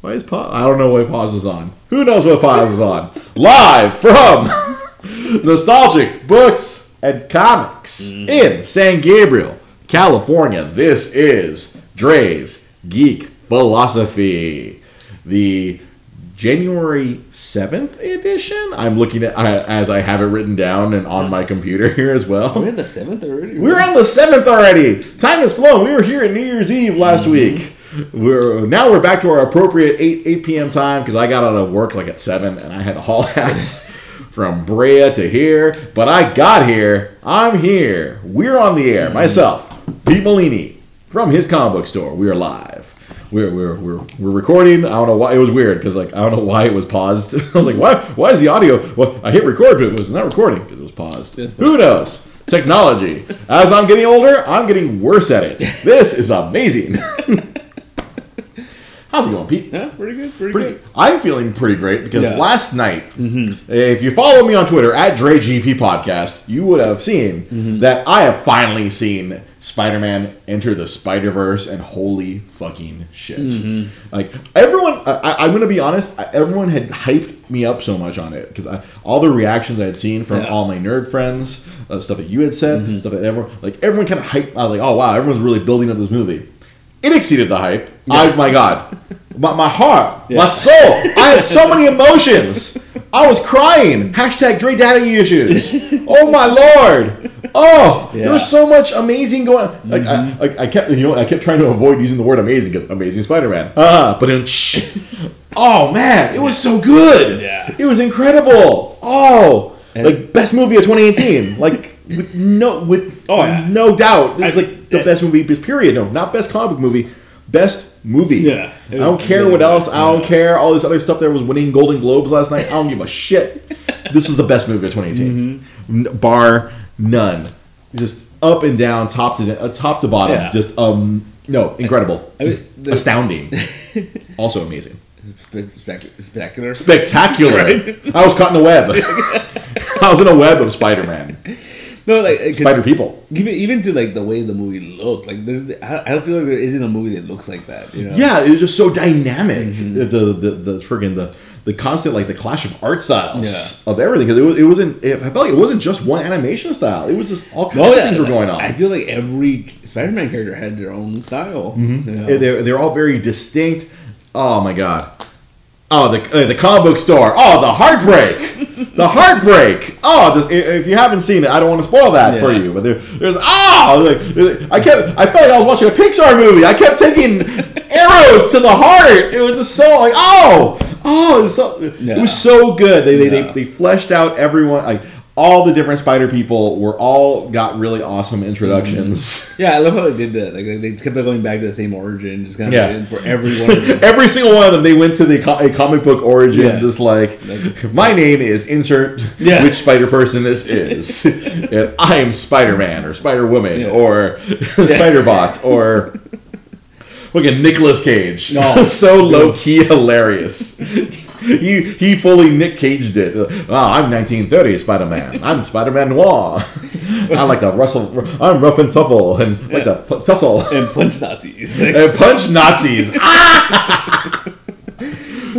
Why is pause? I don't know why pause is on. Who knows what pause is on? Live from Nostalgic Books and Comics mm. in San Gabriel, California. This is Dre's Geek Philosophy, the January 7th edition. I'm looking at as I have it written down and on my computer here as well. We're in the seventh already. We're on the seventh already. Time has flown. We were here at New Year's Eve last mm-hmm. week. We're now we're back to our appropriate eight eight p.m. time because I got out of work like at seven and I had to haul ass from Brea to here. But I got here. I'm here. We're on the air. Myself, Pete Molini, from his comic book store. We are live. We're, we're, we're, we're recording. I don't know why it was weird because like I don't know why it was paused. I was like, why why is the audio? Well, I hit record, but it was not recording because it was paused. Who knows? Technology. As I'm getting older, I'm getting worse at it. This is amazing. How's it going, Pete? Yeah, pretty good. Pretty, Pretty, good. I'm feeling pretty great because Yeah. last night, mm-hmm. if you follow me on Twitter at DreGP Podcast, you would have seen mm-hmm. that I have finally seen Spider-Man enter the Spider-Verse, and holy fucking shit! Mm-hmm. Like everyone, I, I'm gonna be honest, I- everyone had hyped me up so much on it because all the reactions I had seen from Yeah. all my nerd friends, uh, stuff that you had said, stuff that everyone, like everyone kind of hyped. I was like, oh wow, everyone's really building up this movie. It exceeded the hype. I, my God, my, my heart, my soul. I had so many emotions. I was crying. Hashtag Dre Daddy issues. Oh my lord. Oh, there was so much amazing going. Like, I, like I kept, you know, I kept trying to avoid using the word amazing because Amazing Spider-Man. Ah, but then, oh man, it was so good. Yeah. it was incredible. Oh, And- like best movie of 2018. like with no, with Oh, yeah. no doubt, it was I- like the best movie. Period. No, not best comic movie. Best movie. Yeah, I don't care what else. I don't care all this other stuff there was winning Golden Globes last night. I don't give a shit. This was the best movie of 2018, Mm-hmm. Bar none. Just up and down, top to uh, top to bottom. Yeah. Just um, no, incredible, I mean, the- astounding, also amazing, spectacular. spectacular. Right. I was caught in a web. I was in a web of Spider-Man, No, like Spider people. Even even to like the way the movie looked, like there's I I don't feel like there isn't a movie that looks like that. You know? Yeah, it was just so dynamic. Mm-hmm. The, the the the friggin' the the constant like the clash of art styles Yeah. of everything because it, was, it wasn't. It, I felt like it wasn't just one animation style. It was just all kinds Oh, of yeah, things were going on. I feel like every Spider-Man character had their own style. you know? they're, they're all very distinct. Oh my god. Oh, the uh, the comic book store. Oh, the heartbreak, the heartbreak. Oh, just, if you haven't seen it, I don't want to spoil that for you. But there, there's oh, like, I kept. I felt like I was watching a Pixar movie. I kept taking arrows to the heart. It was just so like oh, oh, it was so, it was so good. They they, Yeah. they they fleshed out everyone like. All the different spider people were all got really awesome introductions. Mm-hmm. Yeah, I love how they did that. Like they kept going back to the same origin, just kind of Yeah. for every one of them. Every single one of them, they went to the co- a comic book origin, Yeah. just like, Like, my name is insert Yeah. which Spider Person this is, and I am Spider Man or Spider Woman Yeah. or Spider Bot or look at Nicolas Cage, Oh, so low key hilarious. He he fully Nick Caged it. Oh, I'm 1930 Spider Man. I'm Spider Man Noir. I like to rustle. I'm rough and tuffle and like to tussle and punch Nazis. and punch Nazis. Ah!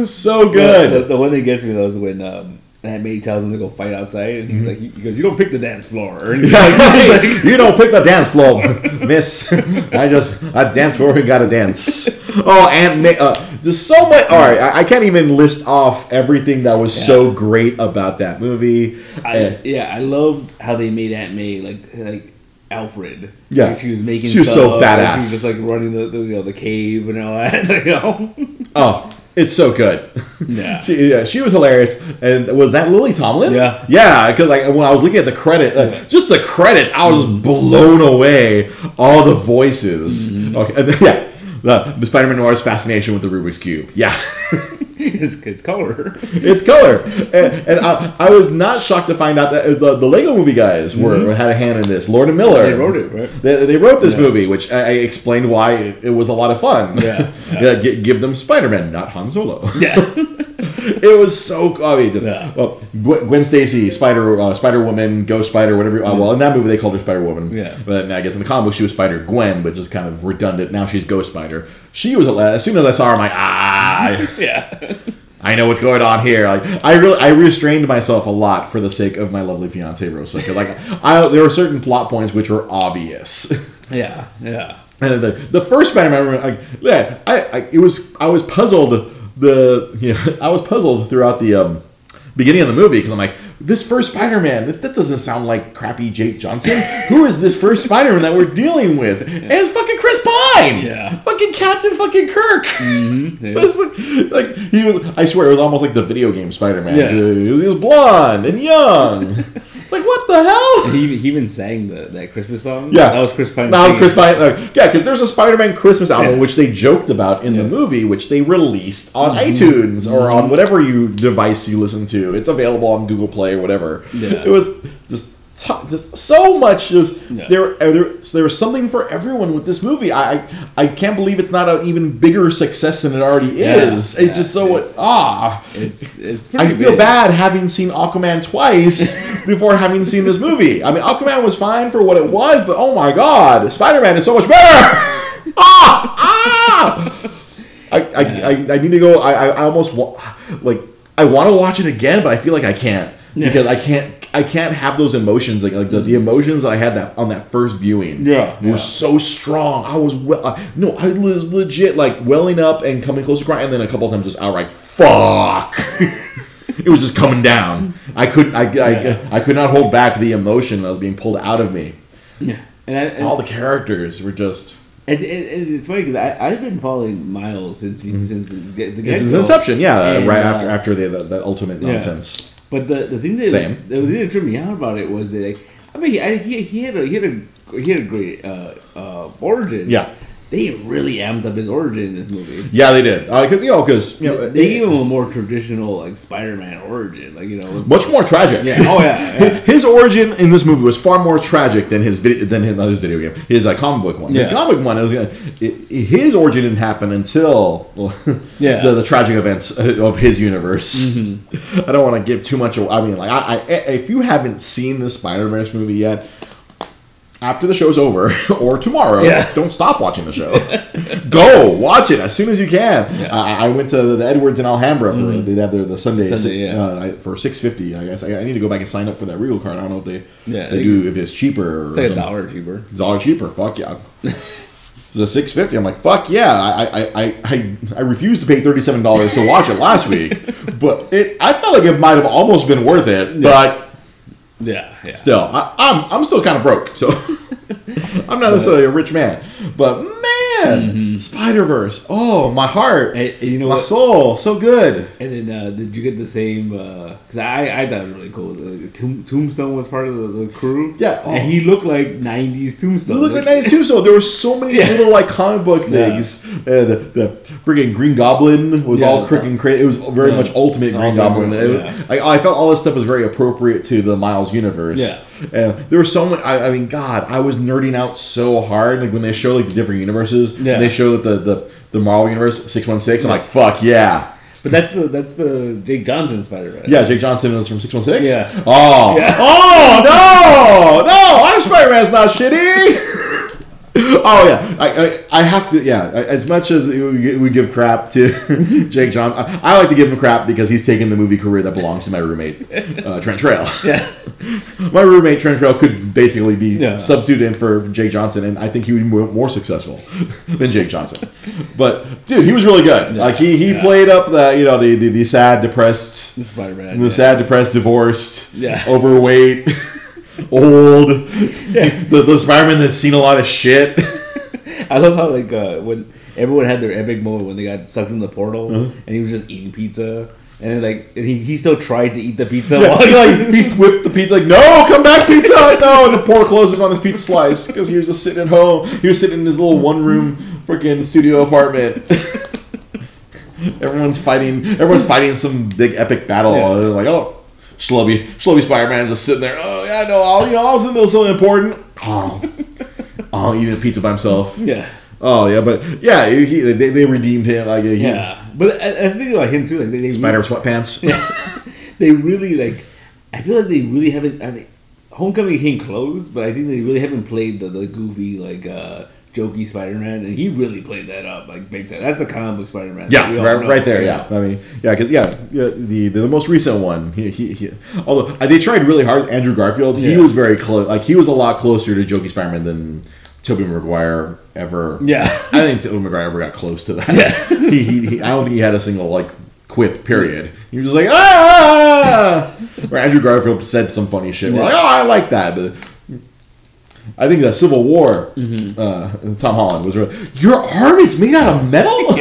so good. The, the one that gets me though is when um, Aunt May tells him to go fight outside, and he's like, he goes, "You don't pick the dance floor." And he's Yeah, like, you don't pick the dance floor, miss. I just I dance floor and gotta dance. Oh, and Ma- uh, there's so much. All right, I, I can't even list off everything that was so great about that movie. I, Eh, yeah, I loved how they made Aunt May like like Alfred. Yeah. Like, she was making. She was so stuff, and badass. She was just like running the, the you know the cave and all that. You know. oh, it's so good. Yeah. She, yeah, she was hilarious. And was that Lily Tomlin? Yeah. Yeah, because like when I was looking at the credit, uh, just the credits, I was just blown away. All the voices. Mm-hmm. Okay, and then, yeah. The, the Spider-Man Noir's fascination with the Rubik's Cube. Yeah. his, his color. it's color. And, and I, I was not shocked to find out that the, the Lego movie guys were had a hand in this. Lord and Miller. Mm-hmm. They wrote it, right? They, they wrote this movie, which I, I explained why it, it was a lot of fun. Yeah, yeah. gi- give them Spider Man, not Han Solo. Yeah. it was so. I mean, just Yeah. well, Gwen, Stacy, Spider, uh, Spider Woman, Ghost Spider, whatever. Uh, well, in that movie they called her Spider Woman. Yeah. But I guess in the comic book she was Spider Gwen, but just kind of redundant. Now she's Ghost Spider. She was as soon as I saw her, I'm like, ah, Yeah. I know what's going on here. Like I really, I restrained myself a lot for the sake of my lovely fiance Rosa. Like, I there were certain plot points which were obvious. Yeah. Yeah. And the the first Spider-Man, like, yeah, I, I it was I was puzzled the yeah I was puzzled throughout the um, beginning of the movie because I'm like this first Spider-Man that, that doesn't sound like crappy Jake Johnson. Who is this first Spider-Man that we're dealing with? And it's fucking Chris Pine. Yeah. fucking Captain fucking Kirk. Mm-hmm. Was like, like he was, I swear it was almost like the video game Spider-Man. Yeah. He was, he was blonde and young. it's like what the hell? He, he even sang the, that Christmas song. Yeah, That was Chris Pine. That was. Chris Pine. Like, yeah, because there's a Spider-Man Christmas album Yeah. which they joked about in the movie, which they released on Mm-hmm. iTunes or on whatever you device you listen to. It's available on Google Play or whatever. Yeah. It was just. Just so much. Just Yeah. there, there, there was something for everyone with this movie. I, I, can't believe it's not an even bigger success than it already Yeah. is. Yeah. It's just so ah. It's it's. I feel big. bad having seen Aquaman twice before having seen this movie. I mean, Aquaman was fine for what it was, but oh my god, Spider Man is so much better! ah! Ah! I, I, I, I need to go. I, I, I almost want, like, I want to watch it again, but I feel like I can't because I can't. I can't have those emotions like like the, the emotions I had that on that first viewing. Yeah, were yeah. so strong. I was well, uh, no, I was legit like welling up and coming close to crying, and then a couple of times just outright fuck. it was just coming down. I couldn't. I, Yeah. I, I could not hold back the emotion that was being pulled out of me. Yeah. And, I, and All the characters were just. It's, it, it's funny because I've been following Miles since he, since his, the get his inception, yeah, And, right uh, after after the, the, the ultimate Yeah. nonsense. But the, the thing that Same. the thing that tripped me out about it was that like, I mean he, I, he, he had a he had a he had a great uh, uh, origin. Yeah. They really amped up his origin in this movie. Yeah, they did. Uh, cause, you know, because you know, They gave him a more traditional like Spider-Man origin, like you know. much more tragic. Yeah. Oh yeah. yeah. His origin in this movie was far more tragic than his video than his, his video game, his uh, comic book one. His Yeah. comic one, it was, uh, it, his origin didn't happen until well, Yeah. the, the tragic events of his universe. Mm-hmm. I don't want to give too much. I mean, like, I, I, if you haven't seen the Spider Verse movie yet. After the show's over, or tomorrow, Yeah. don't stop watching the show. Go watch it as soon as you can. I, I went to the Edwards in Alhambra for they have their the Sunday. Sunday, yeah. uh, for six fifty. I guess I, I need to go back and sign up for that Regal card. I don't know if they Yeah, they they- do if it's cheaper. Or It's like a dollar cheaper. Dollar cheaper. Fuck yeah. The six fifty. I'm like fuck yeah. I I, I, I refused to pay thirty seven dollars to watch it last week, but it I felt like it might have almost been worth it. But Yeah. Yeah. still, I, I'm I'm still kind of broke, so I'm not necessarily a rich man. But man, Spider Verse. Oh, my heart, And, and you know my what? soul, so good. And then uh, did you get the same? Because I I thought it was really cool. Uh, Tomb, Tombstone was part of the, the crew. Yeah, oh. and he looked like '90s Tombstone. Look at that too. So there were so many Yeah. little like comic book Yeah. things. Uh, the, the freaking Green Goblin was Yeah, all freaking crazy. It was very much Ultimate Green Ultimate, Goblin. It was- yeah. like, I felt all this stuff was very appropriate to the Miles universe. Yeah. And there was so much. I, I mean, God, I was nerding out so hard. Like when they show like the different universes. Yeah. and they show that the the the Marvel universe six one six. I'm like, fuck yeah. But that's the that's the Jake Johnson Spider Man. Yeah, Jake Johnson was from 616? Yeah. Oh. Yeah. Oh, no! No! Our Spider Man's not shitty! oh, yeah. I, I, I have to, yeah. As much as we give crap to Jake John, I, I like to give him crap because he's taken the movie career that belongs to my roommate, uh, Trent Trail. Yeah. my roommate, Trent Trail, could basically be Yeah. substituted in for Jake Johnson, and I think he would be more, more successful than Jake Johnson. But, dude, he was really good. Yeah. Like, he, he Yeah. played up the, you know, the, the, the sad, depressed The Spider Man. the sad, depressed, divorced, Yeah. overweight, old. The, the Spider-Man that's seen a lot of shit. I love how like uh, when everyone had their epic moment when they got sucked in the portal Uh-huh. and he was just eating pizza and like and he, he still tried to eat the pizza. Yeah, while he like he whipped the pizza like no come back pizza no and the poor closing on his pizza slice because he was just sitting at home he was sitting in his little one room freaking studio apartment everyone's fighting everyone's fighting some big epic battle Yeah. like oh Schlubby Schlubby Spider-Man just sitting there oh yeah no I, you know I was in there something important oh oh eating a pizza by himself yeah. Oh yeah, but yeah, he, they, they redeemed him. Like he, Yeah. But I, I was thinking about him too. Like they, they Spider sweatpants. Yeah. they really like. I feel like they really haven't. I mean, Homecoming came close, but I think they really haven't played the, the goofy like uh jokey Spider Man, and he really played that up like big time. That's the comic book Spider Man. Yeah, right, right there. Yeah, I mean, yeah, cause, yeah, yeah. The, the most recent one, he, he, he although uh, they tried really hard. Andrew Garfield, he Yeah. was very close. Like he was a lot closer to Jokey Spider Man than Tobey Maguire ever. Yeah. I think Tobey Maguire ever got close to that. he, he, he, I don't think he had a single like quip. Period. He was just like ah. Where Andrew Garfield said some funny shit. We're like, oh, I like that. But I think that Civil War, Mm-hmm. uh, Tom Holland was really, your arm is made out of metal.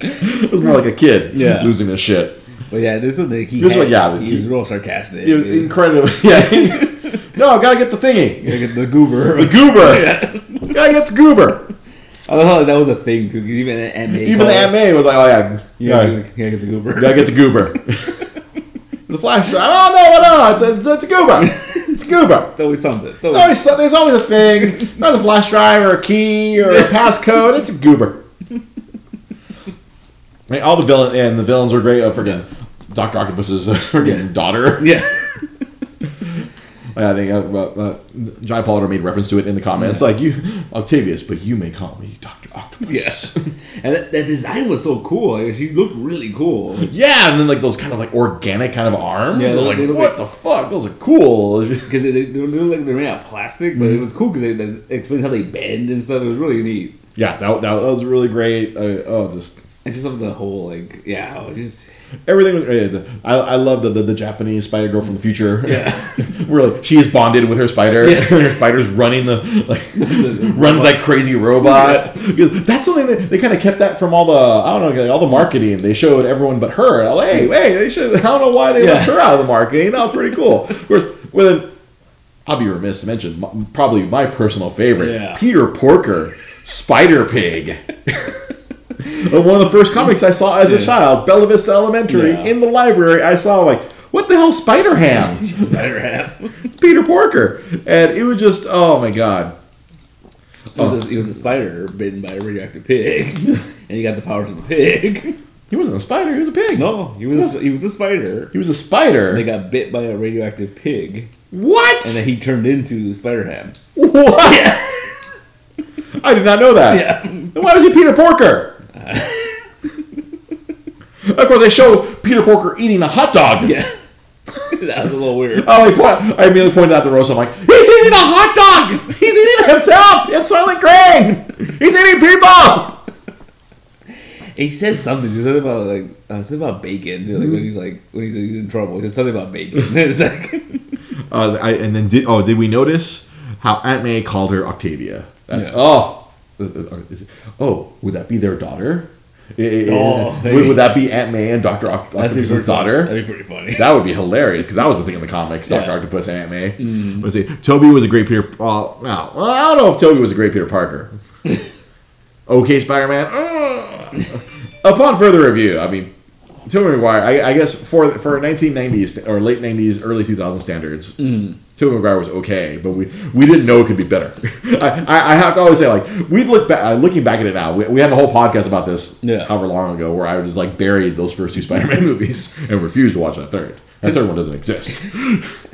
it was more like a kid Yeah. losing his shit. But yeah, this is the he. This had, yeah, he was he- real sarcastic. It was incredible. Yeah. no, I gotta get the thingy. Gotta get the goober. The goober. Gotta get the goober. I love how that was a thing too. Because even Aunt May, Even the May was like, oh yeah, yeah, yeah, you gotta get the goober. gotta get the goober. the flash drive. Oh no, no, no, it's it's it's a goober. It's goober. It's always something. It's There's always, always, some- there's always a thing. There's a flash drive or a key or a passcode. It's a goober. I mean, all the villain and the villains were great. Oh, forget Doctor Octopus's uh, forget daughter. yeah. I think uh, uh, Jai Pollard made reference to it in the comments, like you, Octavius, but you may call me Doctor Octopus. And that, that design was so cool. Like, she looked really cool. Yeah, and then like those kind of like organic kind of arms. Yeah, So, like, what like- the fuck? Those are cool. Because they, they, look like they're made out of plastic, but Mm-hmm. it was cool because they, they explained how they bend and stuff. It was really neat. yeah, that, that, was really great. Uh, oh, just I just love the whole like yeah, just everything was. I, I love the, the the Japanese spider girl from the future. Yeah. where like she is bonded with her spider. Yeah. and her spider's running the like runs like crazy robot. That's something that they kind of kept that from all the I don't know like, all the marketing. They showed everyone but her. I like, hey, hey, they should. I don't know why they Yeah. left her out of the marketing. That was pretty cool. Of course, with an I'll be remiss to mention probably my personal favorite, Yeah. Peter Porker, Spider Pig. One of the first comics I saw as a child, Bella Vista Elementary, Yeah. in the library. I saw like, what the hell, Spider Ham? spider ham. It's Peter Porker, and it was just, oh my god. It was, oh. a, it was a spider bitten by a radioactive pig, and he got the powers of the pig. He wasn't a spider; he was a pig. No, he was he was a spider. he was a spider. They got bit by a radioactive pig, what? and then he turned into Spider Ham. what? I did not know that. Yeah. Then why was he Peter Porker? Of course, they show Peter Porker eating a hot dog. Yeah, that was a little weird. Oh, I, immediately pointed out to Rosa. I'm like, he's eating a hot dog. He's eating himself. It's Soylent Green. He's eating people. He says something. He says something about like uh, something about bacon. Too, like when he's like when he's, he's in trouble. He says something about bacon. it's like Uh, I, and then did oh did we notice how Aunt May called her Octavia? That's Yeah. oh oh would that be their daughter? Oh, would, would that be Aunt May and Doctor Oct- that'd be Octopus's daughter? That'd be pretty funny. That would be hilarious because that was the thing in the comics. Doctor Yeah. Octopus and Aunt May. Let's see. Tobey was a great Peter. Uh, no, I don't know if Tobey was a great Peter Parker. okay, Spider Man. Upon further review, I mean, Tobey Maguire. I, I guess for for 1990s or late 90s, early 2000 standards, Tobey Maguire was okay, but we we didn't know it could be better. I, I, I have to always say like we look back, uh, looking back at it now. We, we had a whole podcast about this, Yeah. however long ago, where I just like buried those first two Spider-Man movies and refused to watch that third. That third one doesn't exist.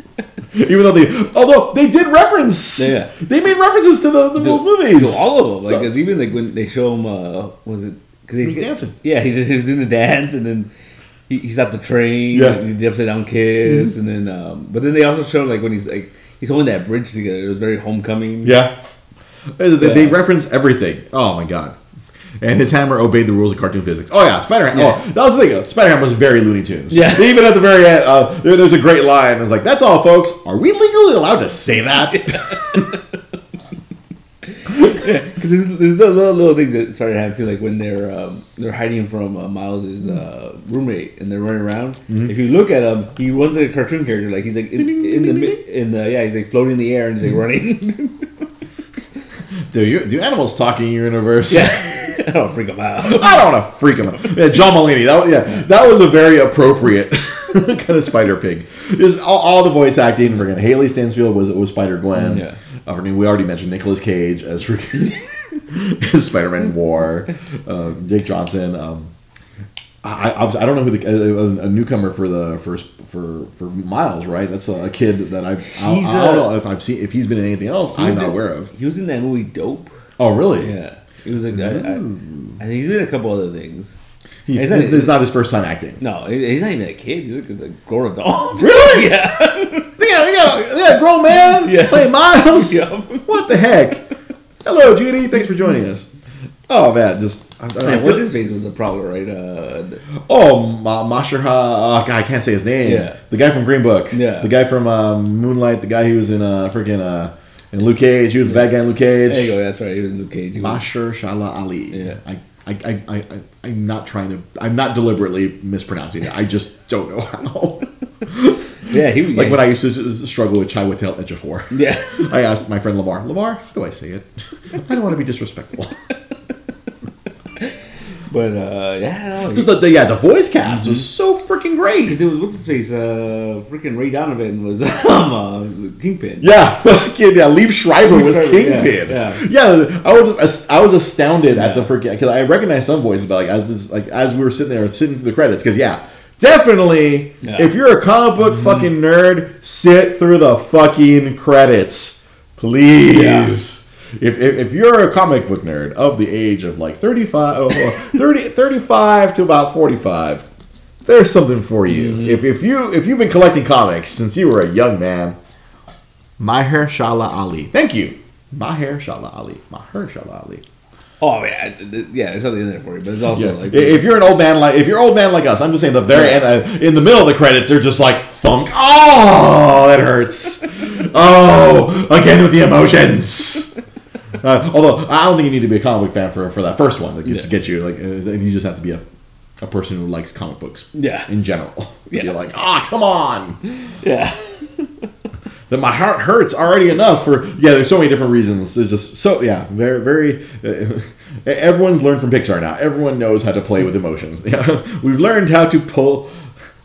Even though they, although they did reference, Yeah. they made references to the, the movies. All of them, like, So- even like when they show him, uh, was it? Cause he, was dancing. Yeah, he, did- he was doing the dance, and then he, he stopped the train. Yeah. Mm-hmm. he did upside down kiss, and then um, but then they also showed like when he's like he's holding that bridge together. It was very homecoming. Yeah. They, they reference everything. Oh my god. And his hammer obeyed the rules of cartoon physics. Oh yeah, Spider Ham. Yeah. Oh, that was the thing. Spider Ham was very Looney Tunes. Yeah. Even at the very end, uh, there, there's a great line. And it's like, "That's all, folks. Are we legally allowed to say that?" Because there's, there's the little, little things that started happening too, like when they're um, they're hiding from uh, Miles's uh, roommate and they're running around. Mm-hmm. If you look at him, he runs like a cartoon character. Like he's like in, in the in the yeah, he's like floating in the air and he's like running. do you do animals talk in your universe? yeah, I don't freak him out. I don't want to freak him out. Yeah, John Mulaney. That was, yeah, that was a very appropriate kind of Spider Pig. Just all, all the voice acting. Freaking Hailee Steinfeld was was Spider Gwen. Yeah. I mean, we already mentioned Nicolas Cage as Spider-Man Noir, uh, Jake Johnson. Um, I, I, I don't know who the a, a, newcomer for the first for for Miles, right? That's a, kid that I I, I, don't know if I've seen if he's been in anything else. I'm not in, aware of. He was in that movie Dope. Oh, really? Yeah. He was like, I, I, I think he's been in a couple other things. He, it's, not, it's not his first time acting. No, he's not even a kid. He's like a grown adult. Really? yeah. They got, they got, they got a grown man Yeah. playing Miles. Yeah. What the heck? Hello, Judy. Thanks for joining us. Oh man, just I, I, Yeah, what's his face was the problem, right? Uh, Oh, Ma- Masherha. Oh, God, I can't say his name. Yeah. The guy from Green Book. Yeah. The guy from um, Moonlight. The guy who was in uh, freaking uh, in Luke Cage. He was the bad guy in Luke Cage. there you go. That's right. He was in Luke Cage. He Masher Shala Ali. Yeah. I, I, I, I, I'm not trying to. I'm not deliberately mispronouncing it. I just don't know how. yeah, he like yeah. when I used to struggle with Chiwetel Ejiofor. Yeah. I asked my friend Lamar. Lamar, how do I say it? I don't want to be disrespectful. But uh, yeah, no, Just the, yeah, the voice cast was so freaking great. because it was what's his face? Uh, freaking Ray Donovan was um, uh, Kingpin. Yeah, yeah. Liev Schreiber was Schreiber, Kingpin. yeah, Yeah, I was just, I was astounded at the freaking because I recognized some voices, but like as this, like as we were sitting there sitting through the credits, because yeah, definitely Yeah. Mm-hmm. if you're a comic book fucking nerd, sit through the fucking credits, please. If, if, if you're a comic book nerd of the age of like 35, oh, 30, 35 to about 45, there's something for you. Mm-hmm. If, if you if you've been collecting comics since you were a young man, Mahershala Ali. Thank you. Mahershala Ali. Mahershala Ali. Oh th- yeah, there's something in there for you, but it's also Yeah. like if you're an old man like if you're an old man like us, I'm just saying the very Yeah. end, uh, in the middle of the credits, they're just like thunk. Oh, that hurts. oh, again with the emotions. Uh, although I don't think you need to be a comic book fan for, for that first one. Like, just Yeah. get you like uh, you just have to be a, a person who likes comic books. Yeah. In general, be Yeah. like, ah, come on. yeah, that my heart hurts already enough for yeah there's so many different reasons it's just so yeah very very uh, everyone's learned from pixar now everyone knows how to play with emotions Yeah. we've learned how to pull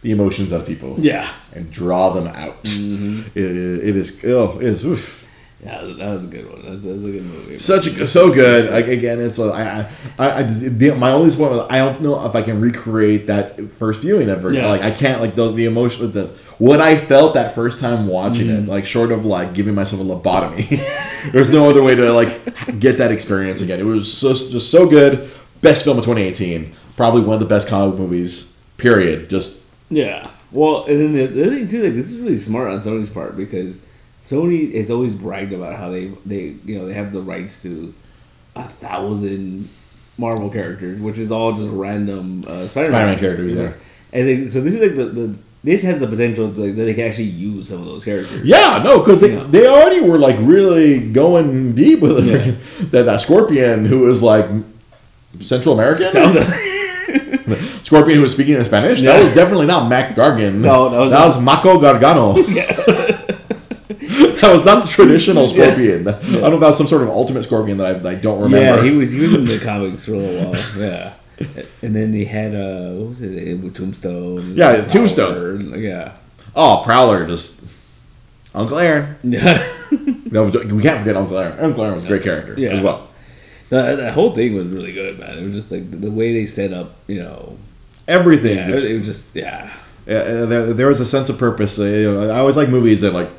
the emotions out of people yeah, and draw them out Mm-hmm. it, it is oh it is oof. Yeah. That was a good one. That's, that's a good movie. such a, so good like again it's a, I, I, I just, the, my only was I don't know if I can recreate that first viewing ever Yeah. like I can't like the, the emotion the what I felt that first time watching Mm-hmm. it like short of like giving myself a lobotomy there's no other way to like get that experience again it was so, just so good best film of 2018 probably one of the best comic movies period just Yeah. Well, and then the, the thing too, like this is really smart on Sony's part because Sony has always bragged about how they they you know they have the rights to a thousand Marvel characters, which is all just random uh, Spider-Man, Spider-Man characters, yeah. And they, so this is like the, the this has the potential to, like, that they can actually use some of those characters. Yeah, no, because they, Yeah. they already were like really going deep with. Yeah. that that scorpion who was like Central American. Scorpion who was speaking in Spanish. Yeah. That was definitely not Mac Gargan. No, that was that was Mako Gargano. that was not the traditional scorpion. I don't know if that was some sort of ultimate scorpion that I, I don't remember. yeah, he was in the comics for a little while. Yeah. And then he had uh, what was it? Tombstone. Yeah, Power, Tombstone. Yeah. oh, Prowler just Uncle Aaron. Yeah. No, we can't forget Uncle Aaron. Uncle Aaron was a great character Yeah. as well. The, that whole thing was really good, man. It was just like the, the way they set up, you know. Everything. Yeah, just it, was just yeah, Yeah, there, there was a sense of purpose. Uh, I always like movies that like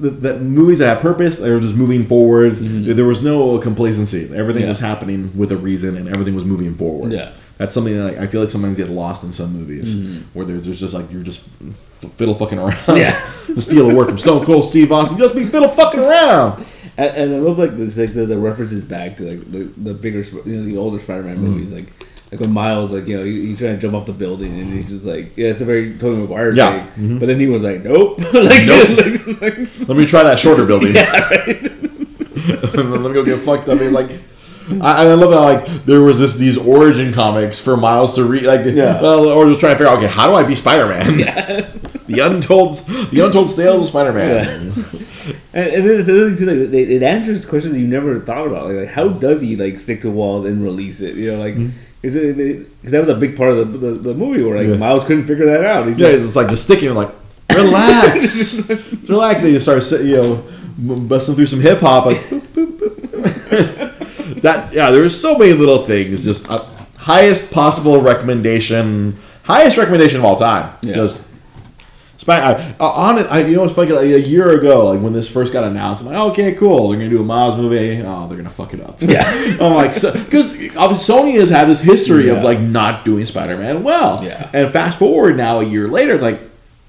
that, that movies that have purpose. They were just moving forward. There was no complacency. Everything Mm-hmm. Yeah. was happening with a reason, and everything was moving forward. Yeah. that's something that I feel like sometimes get lost in some movies where there's, there's just like you're just f- fiddle fucking around. Mm-hmm. Yeah. to steal a word from Stone Cold Steve Austin, just be fiddle fucking around. and, and I love like this like the, the references back to like the, the bigger you know the older Spider-Man Mm-hmm. movies like like when Miles like you know he, he's trying to jump off the building and he's just like yeah it's a very Tobey Maguire Yeah. Mm-hmm. but then he was like nope like, Nope. like, like Let me try that shorter building. yeah right and then let me go get fucked up. I mean, like, I, I love how like there was this these origin comics for Miles to read, like, Yeah. well, or just trying to figure out, okay, how do I be Spider Man? yeah. the untold, the untold tales of Spider Man. and, and then it's another thing too like it, it answers questions you never thought about like, like how does he like stick to walls and release it you know like because that was a big part of the, the, the movie where like. Yeah. Miles couldn't figure that out he Yeah, just, it's like just sticking, like, relax, Just relax. And you start, you know, busting through some hip hop, like, boop, boop, boop. that yeah, there's so many little things. Just uh, highest possible recommendation, highest recommendation of all time. Yeah. Because Spy, I, on it, I, you know, it's funny. Like a year ago, like when this first got announced, I'm like, okay, cool. They're gonna do a Miles movie. Oh, they're gonna fuck it up. Yeah. I'm like, because obviously Sony has had this history of like not doing Spider-Man well. Yeah. And fast forward now a year later, it's like,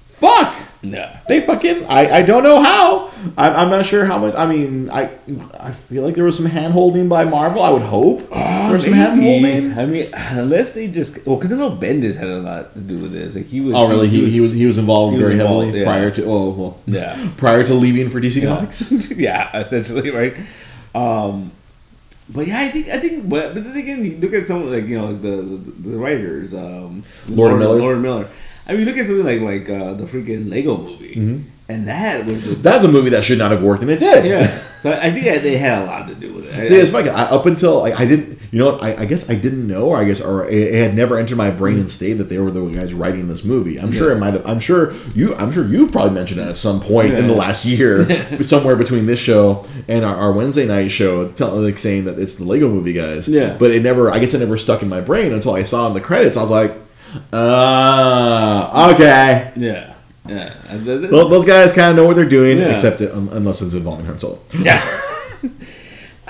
fuck. Yeah. They fucking I, I don't know how I'm, I'm not sure how much I mean I I feel like there was some hand holding by Marvel I would hope there was some hand holding I mean, unless they just well, because I know Bendis had a lot to do with this. Like he was. oh really he, he was he was involved he was very involved, heavily yeah. prior to oh well Yeah. prior to leaving for DC Comics yeah, essentially, right? Um, but yeah, I think I think, but, but then again, you look at someone like you know like the the, the writers, um, Lord Miller. Lord Miller. I mean, look at something like like uh, the freaking Lego movie, Mm-hmm. and that was just that's a movie that should not have worked and it did yeah. So I think that they had a lot to do with it. I- See, it's funny. I, up until I, I didn't, you know, I, I guess I didn't know, or I guess, or it, had never entered my brain and stayed that they were the guys writing this movie. I'm sure it might have. I'm sure you. I'm sure you've probably mentioned it at some point in the last year, somewhere between this show and our, our Wednesday night show, tell, like saying that it's the Lego Movie guys. Yeah. But it never. I guess it never stuck in my brain until I saw in the credits. I was like, uh, okay. yeah, yeah. And th- th- Well, those guys kind of know what they're doing, Yeah. except it, um, unless it's involving Han Solo. yeah.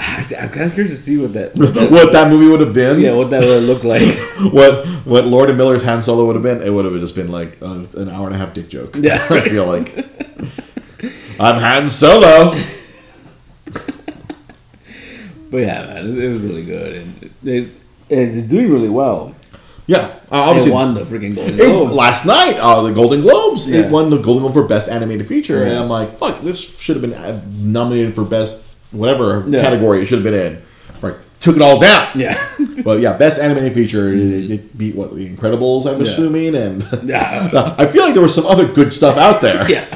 I'm kind of curious to see what that, what that what that movie would have been. yeah, what that would look like. what what Lord and Miller's Han Solo would have been, it would have just been like uh, an hour and a half dick joke. Yeah. I feel like I'm Han Solo. But yeah, man, it, it was really good, and they and it's doing really well. Yeah, uh, obviously. won the freaking Golden It, last night, uh, the Golden Globes, Yeah. it won the Golden Globe for Best Animated Feature, and I'm like, fuck, this should have been uh, nominated for Best whatever Yeah. category it should have been in. Right, took it all down. Yeah, But yeah, Best Animated Feature, it, it beat what The Incredibles, I'm Mm-hmm. Yeah. assuming, and yeah, I feel like there was some other good stuff out there. yeah.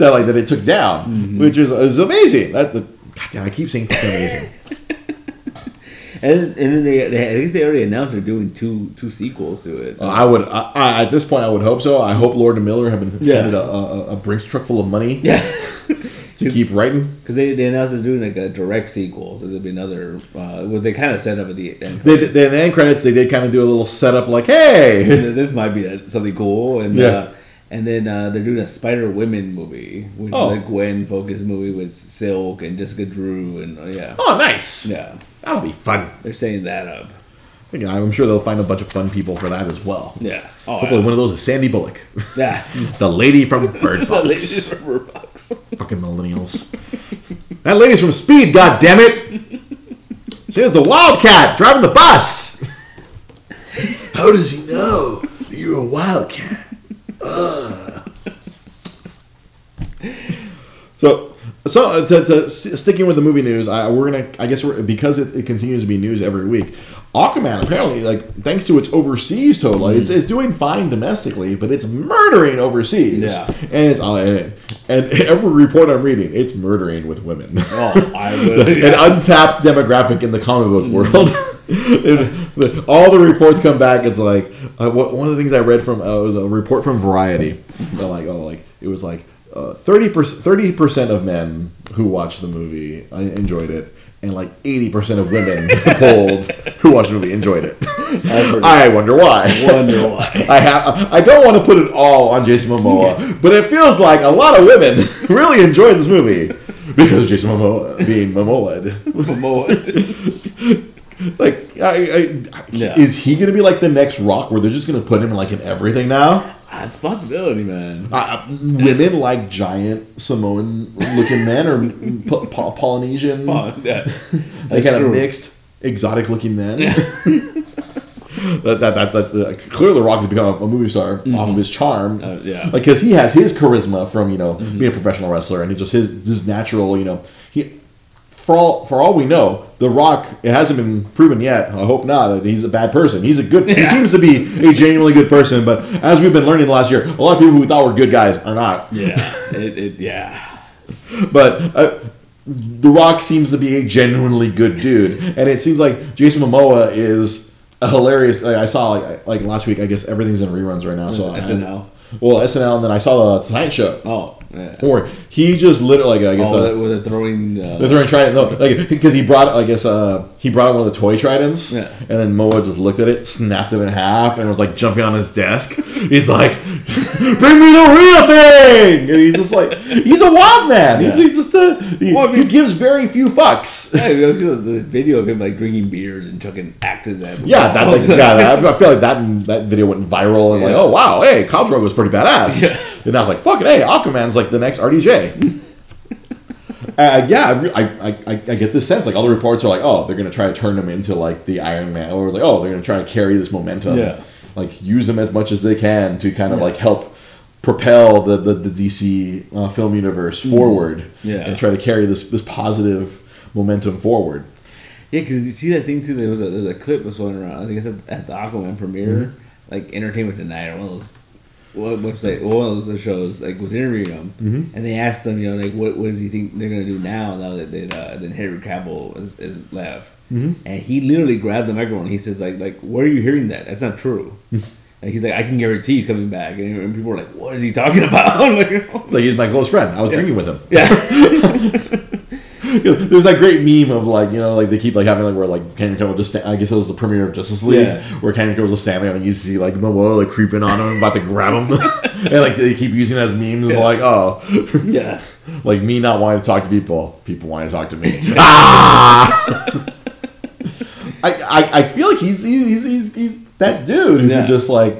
that like that it took down, Mm-hmm. which is is amazing. That the God damn, I keep saying fucking amazing. And, and then they, they, I think they already announced they're doing two two sequels to it. Uh, I would I, I, at this point I would hope so. I hope Lord and Miller have been Yeah. handed a, a, a Brinks truck full of money yeah, to keep writing. because they, they announced they're doing like a direct sequel, so there'll be another. Uh, what they kind of set up at the end. They, they, in the end credits, they did kind of do a little setup, like, "Hey, this might be a, something cool, and Yeah. uh, and then uh, they're doing a Spider Women movie, which Oh. is a Gwen focused movie with Silk and Jessica Drew, and uh, yeah, oh, nice, yeah, that'll be fun." they're saying that uh, up. Again, I'm sure they'll find a bunch of fun people for that as well. Yeah, oh, Hopefully, one of those is Sandy Bullock, yeah. the lady from Bird Box. The lady from Bird Box. Fucking millennials. that lady's from Speed. God damn it! She was the Wildcat driving the bus. How does he know that you're a Wildcat? Ah. So, so uh, to, to sticking with the movie news, I, we're gonna. I guess we're because it, it continues to be news every week. Aquaman apparently, like thanks to its overseas total, it's, it's doing fine domestically, but it's murdering overseas. Yeah. and it's uh, and, and every report I'm reading, it's murdering with women. Oh, I would. An untapped demographic in the comic book world. And the- all the reports come back. It's like uh, one of the things I read from uh, was a report from Variety. They're like, oh, like it was like uh, thirty percent, thirty percent of men who watched the movie uh, enjoyed it, and like eighty percent of women polled who watched the movie enjoyed it. I wonder why. I wonder why. I have. I don't want to put it all on Jason Momoa, but it feels like a lot of women really enjoyed this movie because Jason Momoa being Momoa. Momoa. Like, I, I, Yeah. is he going to be like the next Rock, where they're just going to put him in like in everything now? Ah, it's a possibility, man. Uh, women like giant Samoan-looking men or po- po- Polynesian, Oh, yeah. like That's kind of mixed, exotic-looking men. that, that, that, that, uh, clearly, Rock has become a movie star off of his charm. Uh, yeah. like because he has his charisma from you know being a professional wrestler and he just his his natural you know he for all for all we know the rock it hasn't been proven yet i hope not that he's a bad person he's a good he seems to be a genuinely good person but as we've been learning the last year a lot of people who thought were good guys are not Yeah. It, it, yeah. but uh, the rock seems to be a genuinely good dude and it seems like jason momoa is a hilarious like, i saw like like last week i guess everything's in reruns right now so I- SNL. Well SNL, and then I saw the Tonight Show. Oh, yeah. Or he just literally, like, I guess, Oh, uh, with the throwing. the Uh, throwing trident, no, like because he brought, I guess, uh, he brought one of the toy tridents, Yeah. and then Moa just looked at it, snapped it in half, and was like jumping on his desk. He's like, "Bring me the real thing!" And he's just like, he's a wild man. He's, Yeah. he's just a, he, Well, I mean- he gives very few fucks. yeah, you see the, the video of him like drinking beers and chucking axes at. Yeah, that, like, yeah, that- I feel like that that video went viral and like, oh wow, hey, Khal Drogo was pretty badass. Yeah. And I was like, fuck it, hey, Aquaman's like the next RDJ. uh, yeah, I, I, I, I get this sense like all the reports are like, oh, they're gonna try to turn him into like the Iron Man, or like, oh, they're gonna try to carry this momentum, Yeah. like use him as much as they can to kind of Yeah. like help propel the the, the DC uh, film universe forward, Mm-hmm. Yeah. and try to carry this this positive momentum forward. Yeah, because you see that thing too. There was a there was a clip was going around. I think it's at, at the Aquaman premiere, Mm-hmm. like Entertainment Tonight or one of those what website, one of those shows, like was interviewing him, Mm-hmm. and they asked them, you know, like what what does he think they're gonna do now? Now that that, uh, that Henry Cavill is, is left, Mm-hmm. and he literally grabbed the microphone. He says, like like where are you hearing that? That's not true. And he's like, I can guarantee he's coming back, and, people were like, "What is he talking about?" like, It's like he's my close friend. I was drinking with him. yeah, There's that great meme of like you know like they keep like having like where like Henry Cavill just sta- I guess it was the premiere of Justice League Yeah. where Henry Cavill was standing there and you see like Momoa like creeping on him about to grab him and like they keep using it as memes Yeah. like oh yeah. like me not wanting to talk to people people wanting to talk to me ah! I, I I feel like he's he's he's, he's that dude who Yeah. just like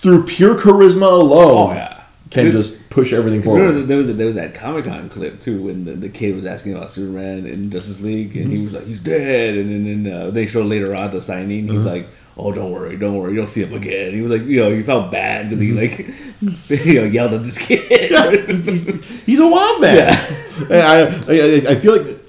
through pure charisma alone Oh yeah. Can just push everything forward. there was there was that Comic Con clip too when the, the kid was asking about Superman in Justice League and he was like he's dead and then, uh, they showed later on the signing he's like oh don't worry don't worry you'll see him again. He was like you know he felt bad because he like you know yelled at this kid. He's, a wild man. I, I, I feel like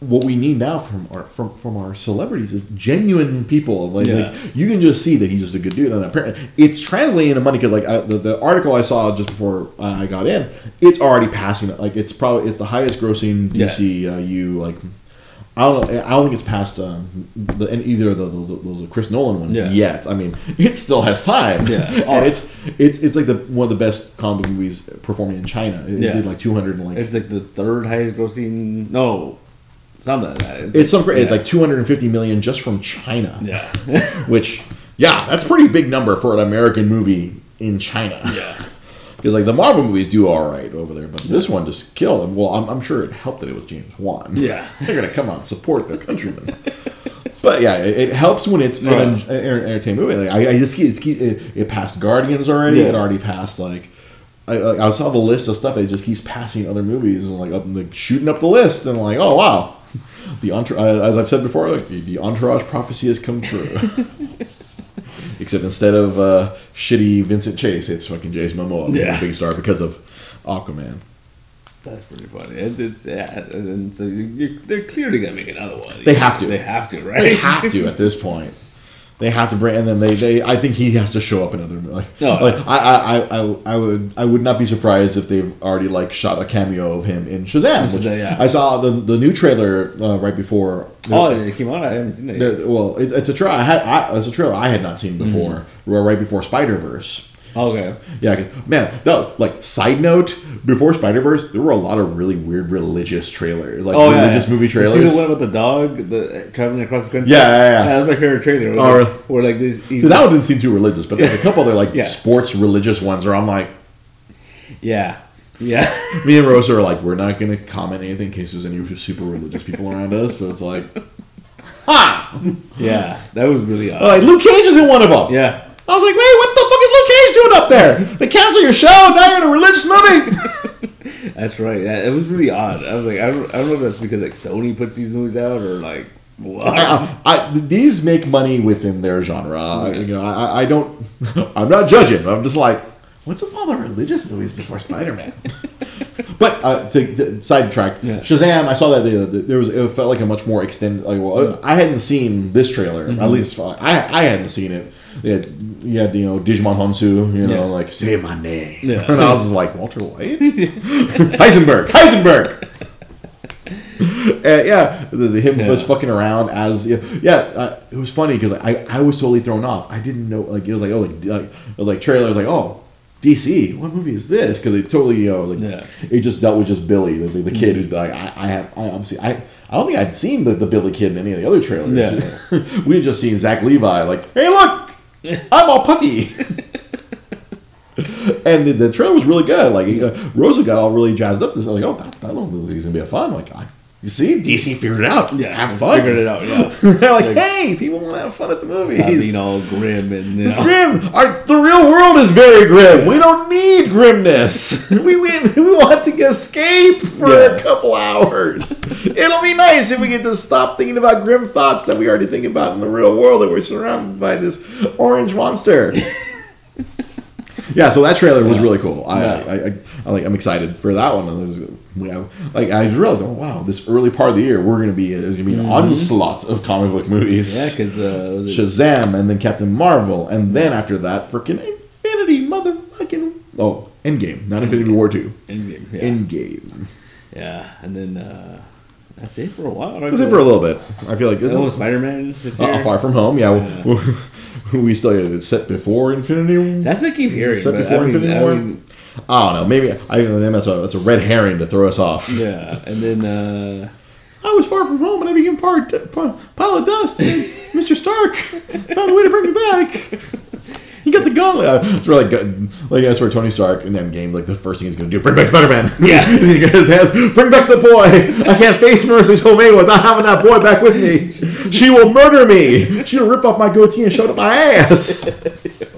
what we need now from our from, from our celebrities is genuine people. Like, Yeah. like you can just see that he's just a good dude, and apparently it's translating into money because like I, the, the article I saw just before I got in, it's already passing. Like it's probably it's the highest grossing DCU like. I don't know. I don't think it's past um, the, and either of those, those, those Chris Nolan ones Yeah. yet. I mean, it still has time. Yeah. and it's it's it's like the one of the best comic movies performing in China. It Yeah. did like two hundred and like it's like the third highest grossing no something like that it's some it's like two hundred and fifty million just from China. yeah Which yeah, that's a pretty big number for an American movie in China. yeah Because like the Marvel movies do all right over there, but this one just killed them. Well, I'm, I'm sure it helped that it was James Wan. Yeah. they're gonna come out and support their countrymen. but yeah, it, it helps when it's an, Right. an entertainment movie. Like, I, I just keep, it's keep, it, it passed Guardians already. Yeah. It already passed like. I, like, I saw the list of stuff that it just keeps passing other movies and like up like shooting up the list and like oh wow, the entourage as I've said before like the, the entourage prophecy has come true. Except instead of uh, shitty Vincent Chase, it's fucking Jason Momoa, Yeah. a big star because of Aquaman. that's pretty funny it, it's yeah and so you, you, they're clearly gonna make another one They have to. they have to right They have to at this point. They have to bring, and then they, they. I think he has to show up in other. Like, No. like I, I, I, I would, I would not be surprised if they've already like shot a cameo of him in Shazam. Which Shazam, yeah. I saw the the new trailer uh, right before. oh it came out I haven't seen that well, it, it's a trailer. I had, I, it's a trailer I had not seen before. Mm-hmm. Right before Spider Verse. Okay Yeah, man. No, like side note, before Spider Verse, there were a lot of really weird religious trailers, like Oh, religious yeah. movie You trailers. see the one about the dog, the traveling across the country. Yeah, yeah, yeah. That was my favorite trailer. Where, Oh, like, where like this, he's So that one didn't seem too religious, but there's a couple other like Yeah. sports religious ones where I'm like, yeah, yeah, me and Rosa are like, we're not gonna comment anything in case there's any super religious people around us, but it's like, ha! yeah. That was really odd. Like Luke Cage is in one of them. yeah, I was like, wait, what the fuck is Luke Cage doing up there? They cancel your show, now you're in a religious movie. that's right. Yeah, it was really odd. I was like, I don't, I don't know if that's because like Sony puts these movies out or like what. I, I, these make money within their genre. I, you know, I, I don't. I'm not judging. I'm just like, what's with all the religious movies before Spider-Man? but uh, to, to sidetrack, Yeah. Shazam. I saw that the, the, there was. It felt like a much more extended. Like, well, I hadn't seen this trailer. Mm-hmm. At least I, I hadn't seen it. Had, you had you know Djimon Hounsou. You know, Yeah. like say my name. Yeah. and I was just like Walter White, Heisenberg, Heisenberg. Uh, yeah, the, the, him Yeah. was fucking around as yeah. yeah uh, it was funny because I, I was totally thrown off. I didn't know like it was like oh like, like it was like trailer. I was like oh DC, what movie is this? Because it totally, you know, like Yeah. it just dealt with just Billy, the, the kid who's like, I, I have, I obviously, I, I don't think I'd seen the, the Billy kid in any of the other trailers. Yeah. we had just seen Zach Levi, like, hey, look, I'm all puffy. and the, the trailer was really good. Like, uh, Rosa got all really jazzed up. This, like, oh, that, that little is gonna be a fun. Like, I, you see, DC figured it out. Yeah, have fun. Figured it out. Yeah. They're like, hey, people want to have fun at the movies. Being all grim and you It's grim. Our, the real world is very grim. We don't need grimness. we win. We want to escape for Yeah. a couple hours. It'll be nice if we get to stop thinking about grim thoughts that we already think about in the real world that we're surrounded by this orange monster. yeah, so that trailer was really cool. I, Yeah. I, I, I like. I'm excited for that one. We have, like I just realized, oh wow, this early part of the year we're gonna be there's gonna be an onslaught of comic book movies. Yeah, because uh, Shazam, and then Captain Marvel, and then after that, freaking Infinity motherfucking oh, Endgame, not Infinity War two, Endgame, yeah. Endgame. yeah, and then uh, that's it for a while. That's it for a little bit. I feel like Oh, Spider Man uh, Far From Home. Yeah, we still it's set before Infinity. That's what I keep hearing. Set before I mean, Infinity I War? mean, I don't know. Maybe I think that's a that's a red herring to throw us off. yeah, and then uh, I was far from home and I became part, part pile of dust. And Mr. Stark found a way to bring me back. He got the gauntlet. Uh, It's really good. Like I swear, Tony Stark in that game, like the first thing he's gonna do, bring back Spider Man. Yeah. he his bring back the boy. I can't face Marisa Tomei without having that boy back with me. She will murder me. She'll rip off my goatee and shove it up my ass.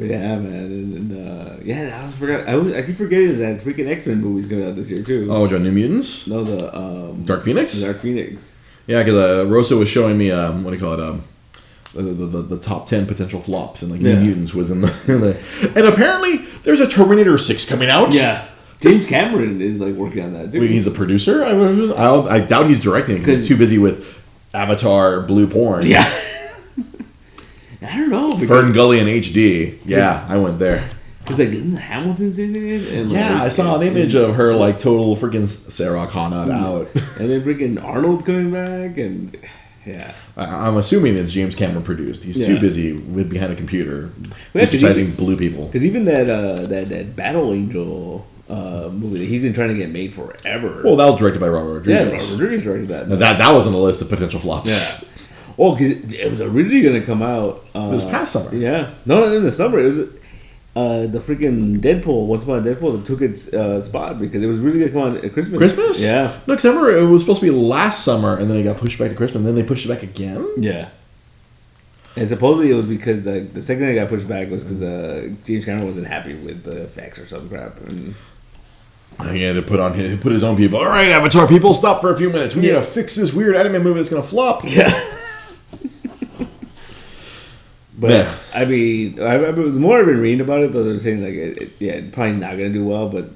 yeah, man, and, uh, yeah, I was forgot. I, was, I keep forgetting that freaking X Men movie's coming out this year too. Oh, John New Mutants, No, the um, Dark Phoenix. the Dark Phoenix. Yeah, because uh, Rosa was showing me um, what do you call it um, the, the, the, the top ten potential flops, and like New Mutants was in the, in the and apparently there's a Terminator Six coming out. Yeah, James Cameron is like working on that too. Wait, he's a producer. I, I, don't- I doubt he's directing because he's too busy with Avatar, Blue Porn, yeah. I don't know. Fern Gully in HD. Yeah, I went there. Because like isn't Hamilton's in it? And, Yeah, like, I saw an image of her like total freaking Sarah Connor out. And then freaking Arnold's coming back, and yeah. I- I'm assuming it's James Cameron produced. He's too busy with behind a computer Yeah, digitizing he- blue people. Because even that uh, that that Battle Angel uh, movie that he's been trying to get made forever. Well, that was directed by Robert yeah, Rodriguez. Robert Rodriguez directed that. Now, that that was on the list of potential flops. Yeah. Oh, because it, was originally going to come out uh, This past summer. Yeah, no, not in the summer. It was uh, the freaking Deadpool. Once upon a Deadpool that took its uh, spot because it was really going to come out at Christmas. Christmas? Yeah, No, because remember it was supposed to be last summer, and then it got pushed back to Christmas, and then they pushed it back again. yeah. And supposedly it was because like the second it got pushed back was because uh, James Cameron wasn't happy with the effects or some crap. And he had to put on his, put his own people. All right, Avatar people, stop for a few minutes. We need to fix this weird anime movie that's gonna flop. yeah. But Yeah. I mean, I, I, the more I've been reading about it, though, they're saying like, it, it, yeah, it's probably not gonna do well. But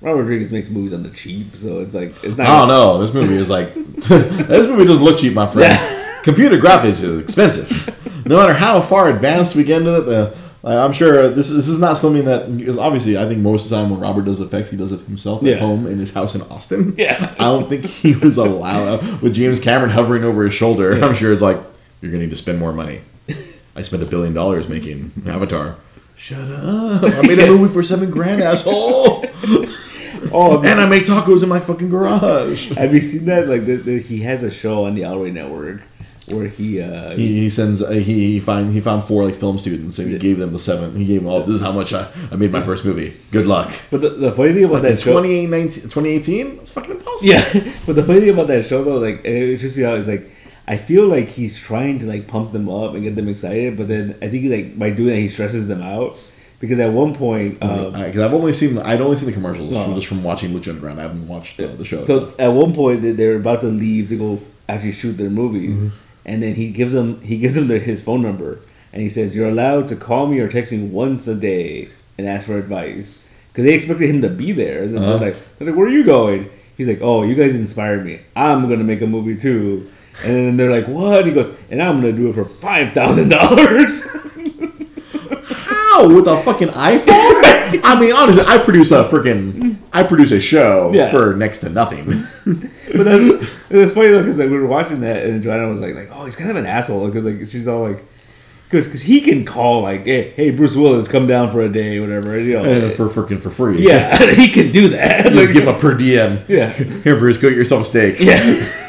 Robert Rodriguez makes movies on the cheap, so it's like it's not. I don't know. This movie is like this movie doesn't look cheap, my friend. Computer graphics is expensive. No matter how far advanced we get into it, the, like, I'm sure this is, this is not something that because obviously I think most of the time when Robert does effects, he does it himself Yeah. at home in his house in Austin. Yeah. I don't think he was allowed with James Cameron hovering over his shoulder. I'm sure it's like you're gonna need to spend more money. I spent a billion dollars making Avatar. Shut up! I made a movie for seven grand, asshole. Oh, And I make tacos in my fucking garage. have you seen that? Like, the, the, he has a show on the El Rey Network where he, uh, He, he sends uh, he he find he found four like film students and he gave them the seven. He gave them all. This is how much I, I made my first movie. Good luck. But the, the funny thing about that show, 2018, 2018? That's fucking impossible. yeah. But the funny thing about that show though, like, and it just me out is like, I feel like he's trying to like pump them up and get them excited, but then I think like by doing that he stresses them out because at one point, um, Because I've only seen I'd only seen the commercials just from watching Lucha Underground. I haven't watched uh, the show. So itself. at one point they- they're about to leave to go actually shoot their movies, Mm-hmm. and then he gives them he gives them their, his phone number, and he says you're allowed to call me or text me once a day and ask for advice because they expected him to be there. And Uh-huh. they're like, they're like, where are you going? He's like, oh, you guys inspired me. I'm gonna make a movie too. And then they're like, what? He goes, and I'm gonna do it for five thousand dollars. How with a fucking iPhone? I mean, honestly, I produce a freaking I produce a show Yeah. for next to nothing. But that's, it's funny though because like we were watching that and Joanna was like, like, oh, he's kind of an asshole because like she's all like, because he can call like, hey, hey, Bruce Willis, come down for a day, whatever. You know, And for freaking for free. yeah, he can do that. Just Like, give him a per diem. Yeah. Here, Bruce, go get yourself a steak. yeah.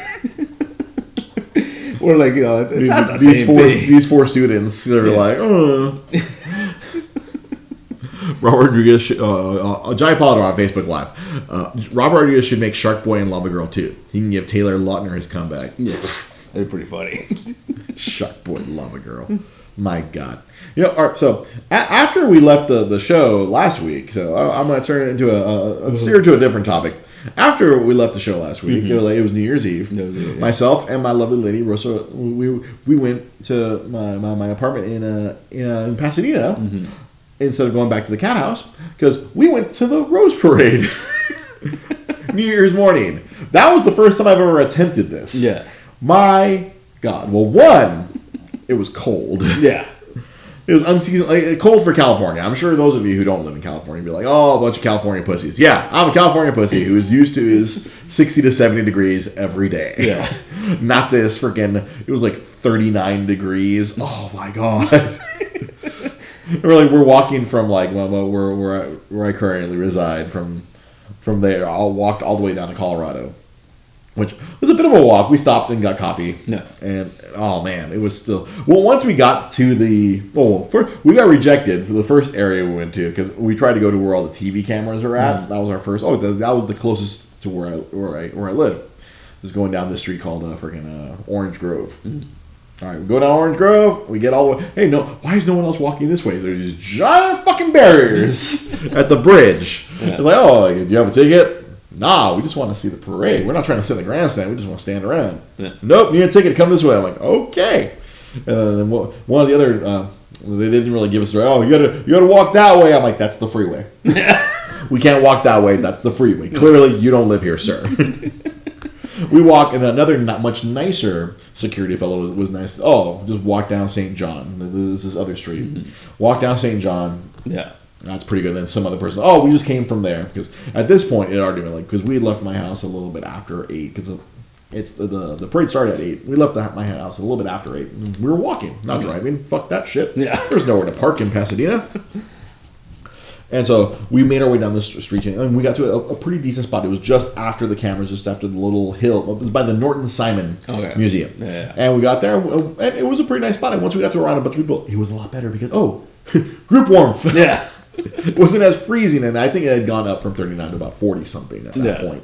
Or like you know, it's, it's These, not the these same four thing. these four students, they're Yeah. like, uh. Robert Rodriguez, should, uh, uh, Jai Polidor on Facebook Live. Uh, Robert Rodriguez should make Shark Boy and Lava Girl too. He can give Taylor Lautner his comeback. Yeah, they're pretty funny. Shark Boy, Lava Girl. My God. You know, all right, so a- after we left the, the show last week, so I, I'm going to turn it into a, a, a steer to a different topic. After we left the show last week, it, was like, it was New Year's Eve. Year's Eve, yeah. Myself and my lovely lady Rosa, we we went to my, my, my apartment in uh, in, uh, in Pasadena instead of going back to the cat house because we went to the Rose Parade New Year's morning. That was the first time I've ever attempted this. Yeah. My God. Well, one, it was cold. yeah, It was unseasonal, like, cold for California. I'm sure those of you who don't live in California be like, "Oh, a bunch of California pussies." Yeah, I'm a California pussy who is used to his 60 to 70 degrees every day. Yeah. not this freaking. It was like 39 degrees. Oh my god. we're like we're walking from like well, where where I, where I currently reside from from there. I walked all the way down to Colorado which was a bit of a walk. We stopped and got coffee. Yeah. And oh man, it was still well. Once we got to the oh, first, we got rejected for the first area we went to because we tried to go to where all the TV cameras are at. That was our first. Oh, that, that was the closest to where I where I where I live. Just going down this street called uh, freaking uh, Orange Grove. All right, we go down Orange Grove. We get all the way. Hey, no, why is no one else walking this way? There's these giant fucking barriers at the bridge. Yeah. It's like, oh, do you have a ticket? Nah, we just want to see the parade. We're not trying to sit in the grandstand. We just want to stand around. Yeah. Nope, you need a ticket. Come this way. I'm like, okay. And then one of the other, uh, they didn't really give us the. Oh, you gotta, you gotta walk that way. I'm like, that's the freeway. we can't walk that way. That's the freeway. Clearly, you don't live here, sir. we walk, and another not much nicer security fellow was, was nice. Oh, just walk down St. John. This is this other street. Walk down St. John. yeah, That's pretty good. Then some other person, oh, we just came from there because at this point it already been like because we had left my house a little bit after eight because it's the, the the parade started at eight. We left the, my house a little bit after eight. We were walking, not driving. Fuck that shit. Yeah. there's nowhere to park in Pasadena. And so we made our way down the street, and we got to a, a pretty decent spot. It was just after the cameras, just after the little hill. It was by the Norton Simon Okay. Museum. Yeah. And we got there, and it was a pretty nice spot. And once we got to around a bunch of people, it was a lot better because oh, group warmth. yeah, wasn't as freezing, and I think it had gone up from 39 to about 40 something at that Yeah. point.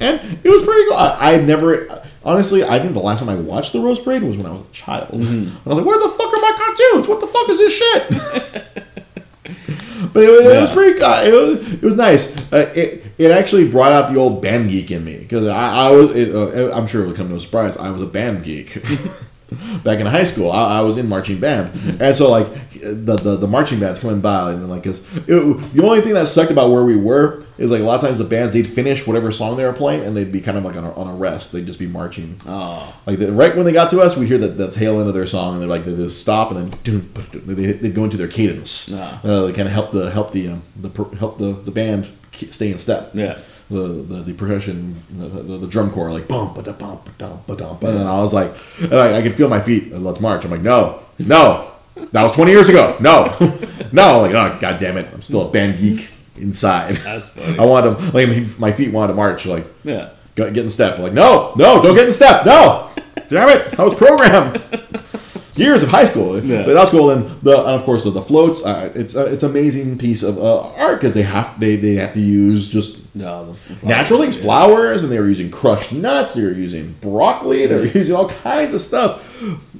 And it was pretty cool. I, I had never, honestly, I think the last time I watched the Rose Parade was when I was a child. Mm-hmm. And I was like, where the fuck are my cartoons? What the fuck is this shit? but it, was- it was pretty, uh, it was, it was nice. Uh, it, it actually brought out the old band geek in me because I, I was, it, uh, I'm sure it would come no surprise, I was a band geek. Back in high school, I, I was in marching band, and so like the, the, the marching bands coming by, and then like 'cause it, the only thing that sucked about where we were is like a lot of times the bands they'd finish whatever song they were playing, and they'd be kind of like on a, on a rest. They'd just be marching. oh, Like the, right when they got to us, we'd hear that the tail end of their song, and they're like they just stop, and then doom, they they go into their cadence. Ah. Uh, they kind of help the help the um, the help the, the band stay in step. yeah, The, the, the percussion, the, the, the drum corps, like bum ba da bum ba dum, and then I was like, and I, I could feel my feet. uh, Let's march. I'm like, no, no, that was 20 years ago. No, no. Like, oh god damn it, I'm still a band geek inside. That's funny. I wanted to, like my feet wanted to march. Like, yeah, get in step. Like, no, no, don't get in step. No, damn it, I was programmed. Years of high school, Yeah. but that's cool. And the and of course the, the floats. Uh, it's uh, it's amazing piece of uh, art because they have they they have to use just no, natural things, flowers, and they were using crushed nuts. They were using broccoli. They were using all kinds of stuff.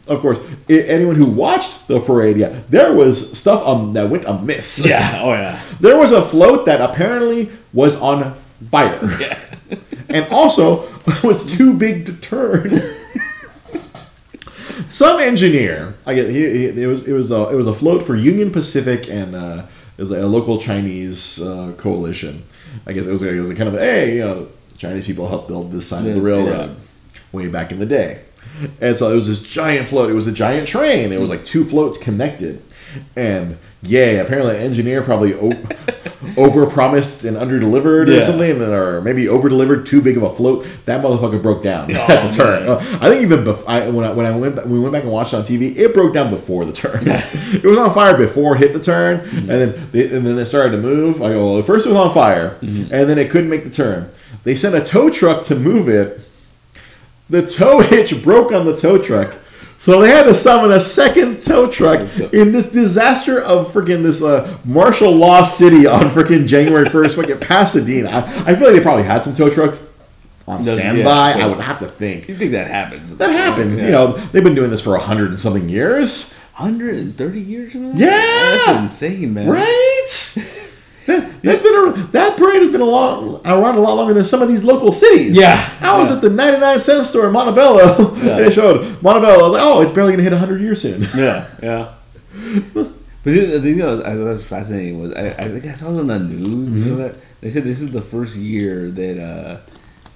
Of course, i anyone who watched the parade, yeah, there was stuff um, that went amiss. yeah, oh yeah, There was a float that apparently was on fire. and also was too big to turn. Some engineer, I get he, he, it was it was a it was a float for Union Pacific and uh, it was a local Chinese uh, coalition. I guess it was it was a kind of hey, you know, Chinese people helped build this side of the railroad yeah. way back in the day. And so it was this giant float. It was a giant train. It was like two floats connected. And yay, apparently an engineer probably o- over promised and under delivered or something, and then- or maybe over delivered too big of a float. That motherfucker broke down Oh, at the turn. Uh, I think even bef- I, when I when I went back, we went back and watched it on TV, it broke down before the turn. it was on fire before it hit the turn, Mm-hmm. and then they, and then it started to move. I go, well, at first it was on fire, Mm-hmm. and then it couldn't make the turn. They sent a tow truck to move it. The tow hitch broke on the tow truck. So they had to summon a second tow truck in this disaster of freaking this uh, martial law city on freaking January 1st, fucking Pasadena. I, I feel like they probably had some tow trucks on standby. yeah. I would have to think. You think that happens? That happens. Yeah. You know, they've been doing this for a hundred and something years. 130 years now? Yeah! That's insane, man. Right? That, that's been a, that parade has been a long, around a lot longer than some of these local cities. Yeah. I was Yeah. at the 99 cent store in Montebello. Yeah. they showed Montebello. I was like, oh, it's barely going to hit 100 years soon. Yeah, yeah. But the thing that was, I thought was fascinating was I, I think I saw it on the news. You know that they said this is the first year that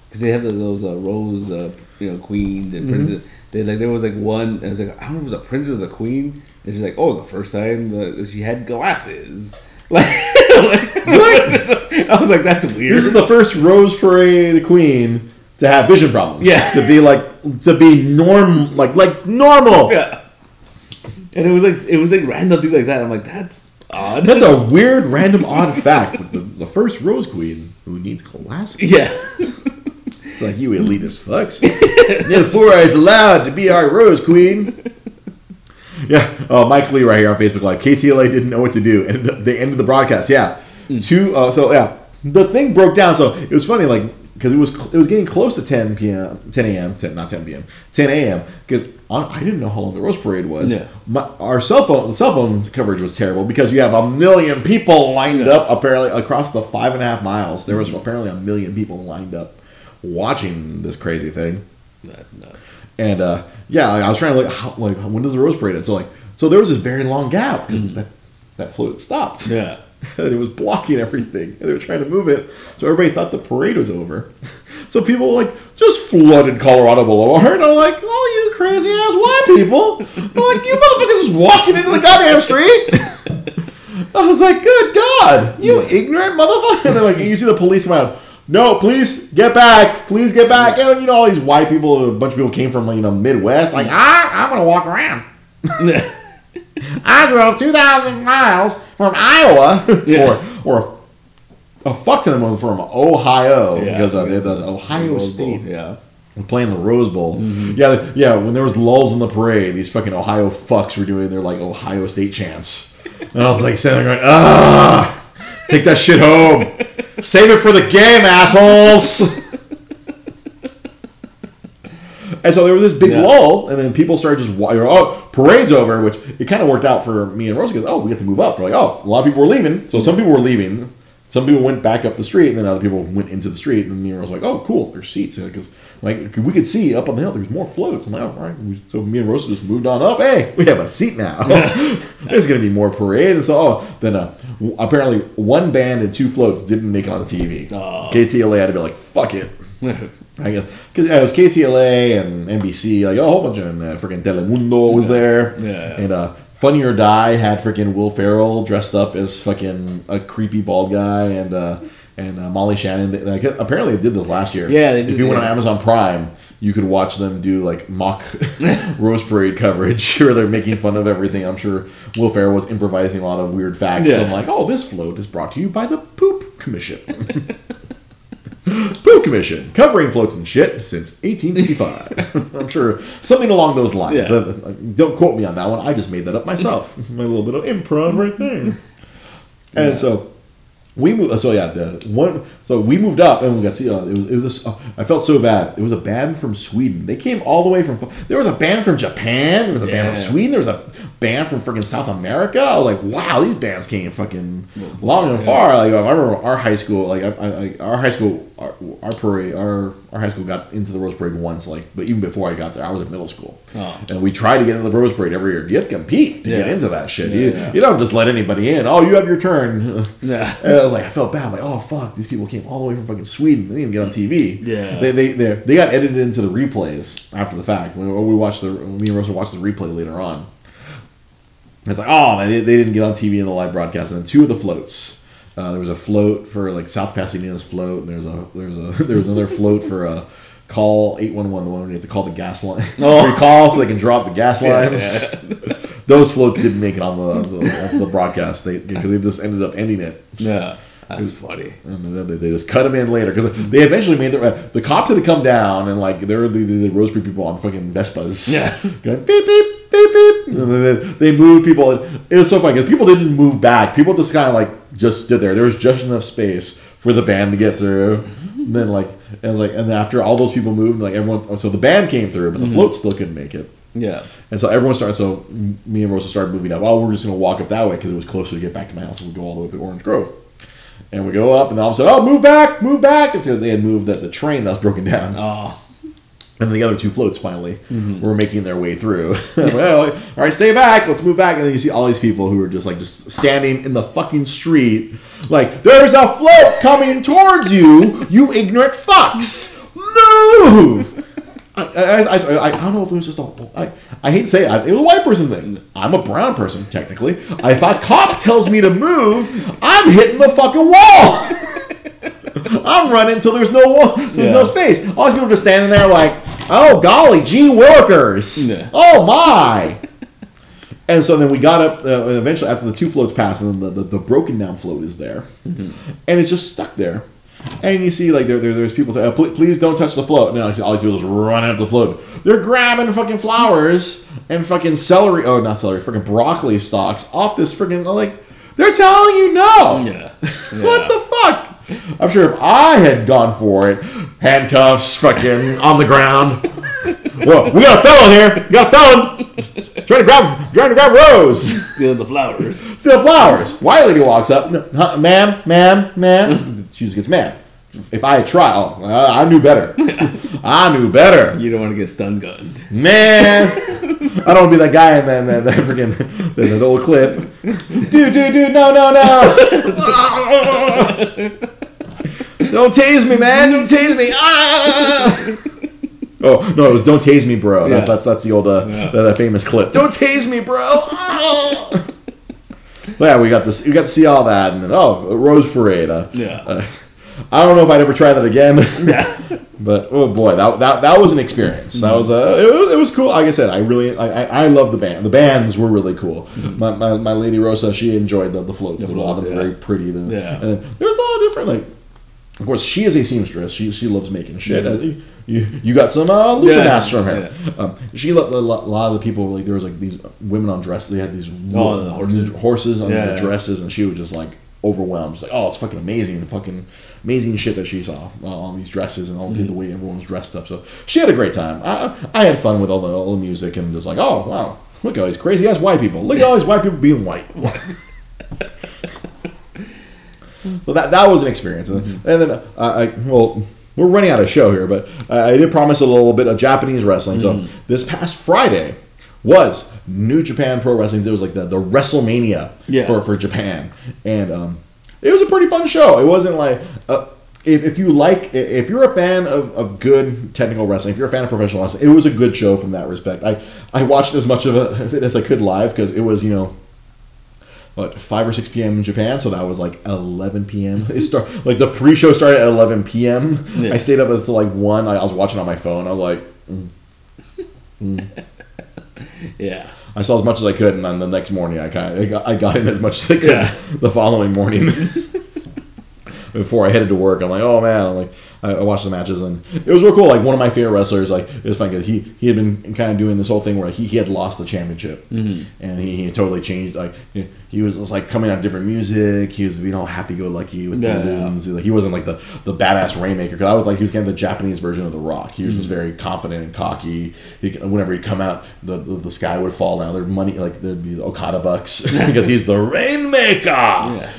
because they have the, those uh, rose uh, you know queens and princes. They like there was like one. It was like I don't know if it was a prince or the queen. And she's like, oh, the first time that she had glasses. Like, I was like, that's weird. This is the first Rose Parade queen to have vision problems. Yeah. To be like, to be norm, like, like normal. yeah. And it was like it was like random things like that. I'm like, that's odd. That's a weird, random, odd fact. The, the first Rose Queen who needs glasses. yeah. It's like you elitist fucks. no four eyes allowed to be our Rose Queen. Yeah. Oh, Mike Lee right here on Facebook Live. KTLA didn't know what to do, and they ended the broadcast. Yeah. Two. Uh, so yeah, the thing broke down. So it was funny, like because it was it was getting close to 10 p.m. 10 a.m. 10, not 10 p.m. 10 a.m. Because I didn't know how long the Rose Parade was. Yeah. My, our cell phone the cell phone coverage was terrible because you have a million people lined Yeah. up apparently across the five and a half miles. There was apparently a million people lined up watching this crazy thing. That's nuts. And uh, yeah, I was trying to look how, like when does the Rose Parade end? So like so there was this very long gap because that that float stopped. Yeah. and it was blocking everything, and they were trying to move it. So everybody thought the parade was over. So people like just flooded Colorado Boulevard, and I'm like, "Oh, you crazy ass white people!" I'm like, "You motherfuckers just walking into the goddamn street." I was like, "Good God, you ignorant motherfucker!" And then like you see the police come out. No, please get back. Please get back. And you know all these white people, a bunch of people came from you know Midwest. Like, ah, I'm gonna walk around. I drove 2,000 miles from Iowa, Yeah. or or a, a fuck ton of them from Ohio Yeah. because uh, they're the Ohio Rose Bowl, State Yeah. playing the Rose Bowl. Yeah, yeah. When there was lulls in the parade, these fucking Ohio fucks were doing their like Ohio State chants, and I was like sitting there going, ah, take that shit home, save it for the game, assholes. And so there was this big Yeah. lull, and then people started just oh parade's over, which it kind of worked out for me and Rosie because oh we get to move up. We're like oh a lot of people were leaving, so some people were leaving, some people went back up the street, and then other people went into the street, and me and Rose were like oh cool there's seats because like we could see up on the hill there's more floats. I'm like oh, all right, so me and Rosa just moved on up. Hey we have a seat now. there's gonna be more parade, and so oh then uh, apparently one band and two floats didn't make it on the TV. Aw. KTLA had to be like fuck it. I guess because it was KTLA and NBC, like a whole bunch of uh, freaking Telemundo was there, Yeah. and uh, Funny or Die had freaking Will Ferrell dressed up as fucking a creepy bald guy, and uh, and uh, Molly Shannon. They, like, apparently, they did this last year. Yeah, they If you went on. Amazon Prime, you could watch them do like mock Rose Parade coverage, where they're making fun of everything. I'm sure Will Ferrell was improvising a lot of weird facts. Yeah. I'm like, oh, this float is brought to you by the Poop Commission. Poop Commission, covering floats and shit since 1855. I'm sure something along those lines. Yeah. Uh, Don't quote me on that one. I just made that up myself. My little bit of improv right there. And Yeah. so we moved. So yeah, the one. So we moved up and we got to see. Uh, it was. It was. A, oh, I felt so bad. It was a band from Sweden. They came all the way from. There was a band from Japan. There was a band from Sweden. There was a band from freaking South America. I was like, wow, these bands came fucking long and far. Like I remember our high school. Like I, I, our high school, our, our parade, our our high school got into the Rose Parade once. Like, but even before I got there, I was in middle school, Oh. and we tried to get into the Rose Parade every year. You have to compete to get into that shit. Yeah, you, yeah. you don't just let anybody in. Oh, you have your turn. Yeah. And I was like, I felt bad. I'm like, oh fuck, these people came all the way from fucking Sweden. They didn't even get on TV. Yeah. They they they, they got edited into the replays after the fact. When we watched the me and Rosa watched the replay later on. It's like, oh, they, they didn't get on TV in the live broadcast. And then two of the floats, Uh, there was a float for like South Pasadena's float, and there's a there's a there's another float for a call eight one one, the one where you have to call the gas line. Oh. Call so they can drop the gas Yeah, lines. Those floats didn't make it on the, the, the broadcast. They because they just ended up ending it. Yeah, that's funny. And then they, they just cut them in later because they eventually made the the cops had to come down and like there were the, the, the people on fucking Vespas. Yeah. going beep beep. And then they, moved people. And It was so funny because people didn't move back. People just kind of like just stood there. There was just enough space for the band to get through. And then like and it was like and after all those people moved, like everyone. So the band came through, but the mm-hmm. float still couldn't make it. Yeah. And so everyone started. So me and Rosa started moving up. Oh, we're just gonna walk up that way because it was closer to get back to my house. And we go all the way up to Orange Grove. And we go up, and all of a sudden, oh, move back, move back. And so they had moved the, the train that was broken down. Oh. And the other two floats finally mm-hmm. were making their way through. well, all right, stay back. Let's move back. And then you see all these people who are just like just standing in the fucking street, like there's a float coming towards you, you ignorant fucks. Move. I, I, I, I, I don't know if it was just a. I, I hate to say it. It was a white person thing. I'm a brown person technically. If a cop tells me to move, I'm hitting the fucking wall. I'm running until there's no wall, there's Yeah. no space. All these people are just standing there like, oh golly, gee workers, Yeah. oh my. And so then we got up. Uh, eventually, after the two floats passed, and then the, the, the broken down float is there, and it's just stuck there. And you see, like there, there there's people say, oh, "Pl- "Please don't touch the float." And I see all these people just running up the float. They're grabbing fucking flowers and fucking celery. Oh, not celery, freaking broccoli stalks off this freaking like. They're telling you no. Yeah. What the fuck? I'm sure if I had gone for it, handcuffs, fucking on the ground. Whoa, we got a felon here. We got a felon. Trying to grab, trying to grab Rose. Steal the flowers. Steal flowers. White lady walks up. Ma'am, ma'am, ma'am. She just gets mad. If I had tried, oh, I I knew better. I knew better. You don't want to get stun gunned. Man, I don't want to be that guy in that, that, that freaking that, that old clip. Dude, dude, dude, no, no, no. don't tase me, man. Don't tase me. Ah! Oh no, it was "Don't tase me, bro." That, Yeah. that's that's the old uh, Yeah. that, that famous clip. Don't tase me, bro. Ah! Yeah, we got to see, we got to see all that, and then, oh, Rose Parade. Uh, Yeah. uh, I don't know if I'd ever try that again. Yeah. But oh boy, that, that that was an experience. That was uh, it was it was cool. Like I said, I really I, I, I love the band. The bands were really cool. My, my, my lady Rosa, she enjoyed the, the floats. The they were all very pretty. The, Yeah. And then there was a lot of different like. Of course, she is a seamstress. She she loves making shit. Yeah. You, you got some uh, lucha Yeah, masks from her. yeah. Um, she loved a lot, a lot of the people. Like there was like these women on dresses. They had these Oh, the horses. horses on Yeah, the yeah. dresses, and she was just like overwhelmed. She's like, oh, it's fucking amazing, the fucking amazing shit that she saw uh, on these dresses and all Mm-hmm. the way everyone was dressed up. So she had a great time. I, I had fun with all the, all the music and just like, oh wow, look at all these crazy ass white people. Look at all these white people being white. so that that was an experience, and, Mm-hmm. and then uh, I well. We're running out of show here, but I did promise a little bit of Japanese wrestling. So Mm-hmm. this past Friday was New Japan Pro Wrestling. It was like the, the WrestleMania Yeah. for, for Japan, and um, it was a pretty fun show. It wasn't like uh, if, if you like if you're a fan of, of good technical wrestling, if you're a fan of professional wrestling, it was a good show from that respect. I I watched as much of it as I could live because it was you know what five or six p.m. in Japan, so that was like eleven p.m. It start like the pre-show started at eleven p.m. Yeah. I stayed up until like one. I, I was watching on my phone. I was like, Yeah. I saw as much as I could, and then the next morning I kind of I got, I got in as much as I could. Yeah. The following morning, before I headed to work, I'm like, oh man, I'm like I, I watched the matches, and it was real cool. Like one of my favorite wrestlers, like it was funny 'cause he he had been kind of doing this whole thing where he, he had lost the championship, Mm-hmm. and he, he totally changed. Like he, he was, like coming out different music. He was you know happy go lucky with Yeah, balloons. Like he wasn't like the the badass rainmaker. Because I was like he was kind of the Japanese version of the Rock. He was Mm-hmm. just very confident and cocky. He, whenever he'd come out, the, the the sky would fall down. There'd money like there'd be Okada bucks because he's the rainmaker.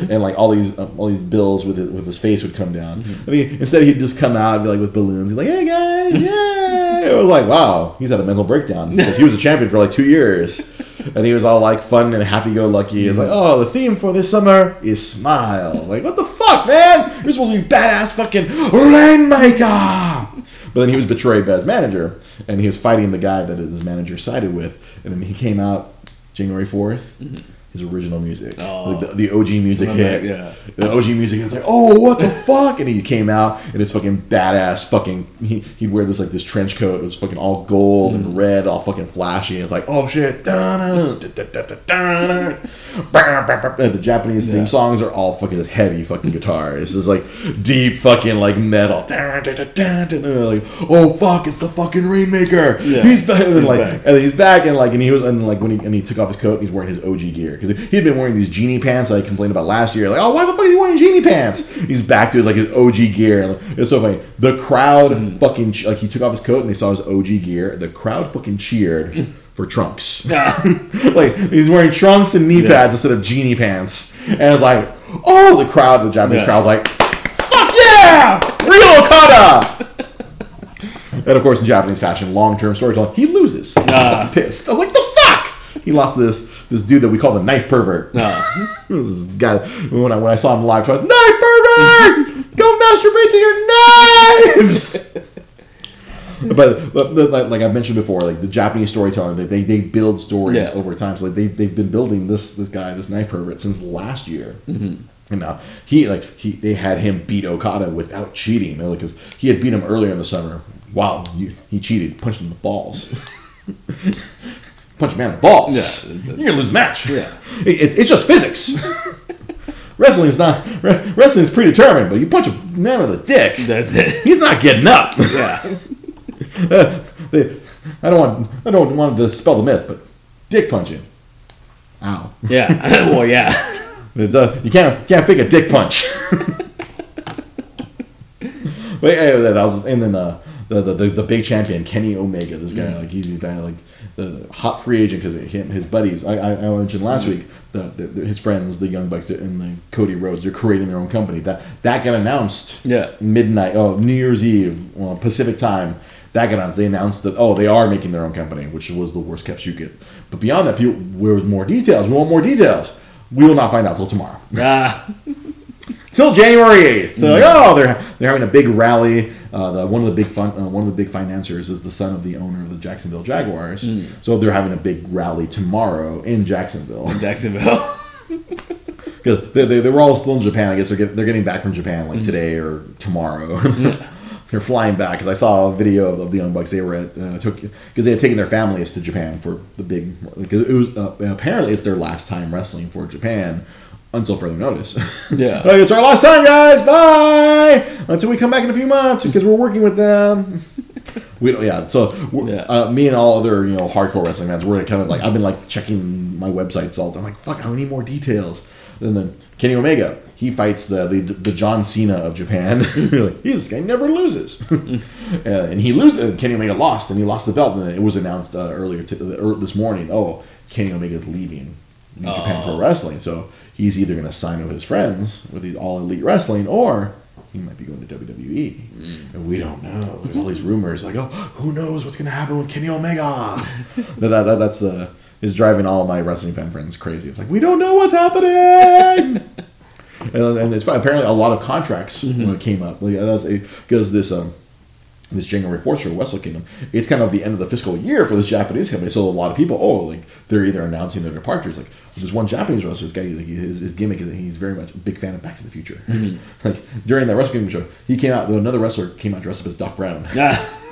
And like all these um, all these bills with it, with his face would come down. Mm-hmm. I mean, instead he'd just come out and be like with balloons. He's like, hey guys, yeah. it was like wow, he's had a mental breakdown because he was a champion for like two years. And he was all like fun and happy go lucky. It's like, oh, the theme for this summer is smile. Like, what the fuck, man? You're supposed to be badass fucking rainmaker. But then he was betrayed by his manager, and he was fighting the guy that his manager sided with. And then he came out January 4th his original music, Oh. like the, the OG music hit. that, yeah. The OG music is like, oh, what the fuck? And he came out and it's fucking badass. Fucking, he, he'd wear this like this trench coat. It was fucking all gold Mm. and red, all fucking flashy. And it's like, oh shit. The Japanese theme songs are all fucking this heavy fucking guitar. It's just like deep fucking like metal. Like, oh fuck, it's the fucking Rainmaker. Yeah. He's back. And like, back. and he's back and like, and he was, and like when he, and he took off his coat, and he's wearing his OG gear because he'd been wearing these genie pants I complained about last year. Like, oh, why the fuck are you wearing genie pants? He's back to his like his OG gear. And it's so funny. The crowd Mm. fucking like he took off his coat and they saw his OG gear. The crowd fucking cheered for trunks. like he's wearing trunks and knee Yeah. pads instead of genie pants. And it's like, oh, the crowd, the Japanese Yeah. crowd's like, fuck yeah, real Okada. And of course, in Japanese fashion, long-term storytelling, he loses. He's Ah. fucking pissed. I was like, the! He lost this this dude that we call the knife pervert. No. This is guy when I when I saw him live, I was knife pervert. Go masturbate to your knives. but, but, but like, like I've mentioned before, like the Japanese storytelling, they they, they build stories Yeah. over time. So like they they've been building this this guy, this knife pervert, since last year. Mm-hmm. And now he like he they had him beat Okada without cheating, because he had beat him earlier in the summer. Wow, you, he cheated, punched him in the balls. Punch a man in the balls. Yeah, a- You're gonna lose the match. Yeah. It, it- it's just physics. Wrestling is not re- wrestling is predetermined, but you punch a man with a dick, That's it. he's not getting up. Yeah. They- I don't want I don't want to dispel the myth, but dick punching. Ow. Yeah. well, yeah. Uh, you can't can't fake a dick punch. but yeah, that was and then uh, the, the the the big champion Kenny Omega. This guy like he's he's guy like the hot free agent because him his buddies. I, I, I mentioned last mm-hmm. week the, the, his friends the Young Bucks and the Cody Rhodes. They're creating their own company. That that got announced. Yeah. Midnight. Oh, New Year's Eve, well, Pacific time. That got announced. They announced that oh they are making their own company, which was the worst kept secret. But beyond that, people, where's more details? We want more details. We will not find out till tomorrow. Ah. Till January eighth. They're like, mm. oh, they're they're having a big rally. Uh, the, one of the big fun, uh, one of the big financiers is the son of the owner of the Jacksonville Jaguars. So they're having a big rally tomorrow in Jacksonville In Jacksonville. because they, they, they were all still in Japan. I guess they're get, they're getting back from Japan like today or tomorrow. they're flying back because I saw a video of, of the Young Bucks. They were at uh, Tokyo because they had taken their families to Japan for the big. Because it was uh, apparently it's their last time wrestling for Japan until further notice. Yeah. like, it's our last time, guys. Bye until we come back in a few months because we're working with them. We don't, yeah. So Yeah. Uh, me and all other you know hardcore wrestling fans, we're kind of like I've been like checking my websites all the time. I'm like, fuck, I need more details. And then Kenny Omega, he fights the the, the John Cena of Japan. Like, this guy never loses, uh, and he loses. Kenny Omega lost, and he lost the belt. And it was announced uh, earlier t- uh, this morning. Oh, Kenny Omega is leaving New Japan Pro Wrestling, so he's either going to sign with his friends with the All Elite Wrestling, or he might be going to WWE, and we don't know. There's all these rumors like, oh, who knows what's going to happen with Kenny Omega? that, that, that- that's the is driving all my wrestling fan friends crazy. It's like we don't know what's happening. and, and it's apparently a lot of contracts uh, came up because this um, this January fourth show, Wrestle Kingdom, it's kind of the end of the fiscal year for this Japanese company. So a lot of people, oh, like they're either announcing their departures. Like there's one Japanese wrestler, this guy, like, his, his gimmick is that he's very much a big fan of Back to the Future. like during that wrestling show, he came out. Another wrestler came out dressed up as Doc Brown. Ah.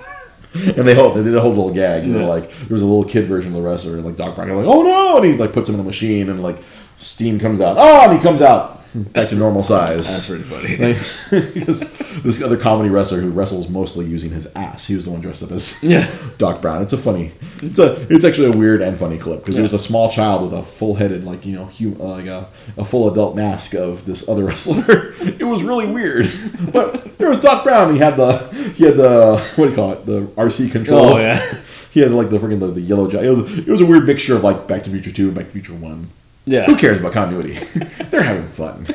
And they hold, they did a whole little gag. You know, Yeah. like there was a little kid version of the wrestler, and like Doc Brown, like oh no, and he like puts him in a machine, and like steam comes out. Oh, and he comes out back to normal size. That's pretty funny. Because this other comedy wrestler who wrestles mostly using his ass, he was the one dressed up as Yeah. Doc Brown. It's a funny, it's a, it's actually a weird and funny clip because Yeah. it was a small child with a full headed, like you know, hum, uh, like a, a full adult mask of this other wrestler. it was really weird, but there was Doc Brown. He had the, he had the, what do you call it, the RC control. Oh, yeah. He had like the freaking the, the yellow jacket. It was it was a weird mixture of like Back to the Future Two and Back to the Future One. Yeah. Who cares about continuity? They're having fun.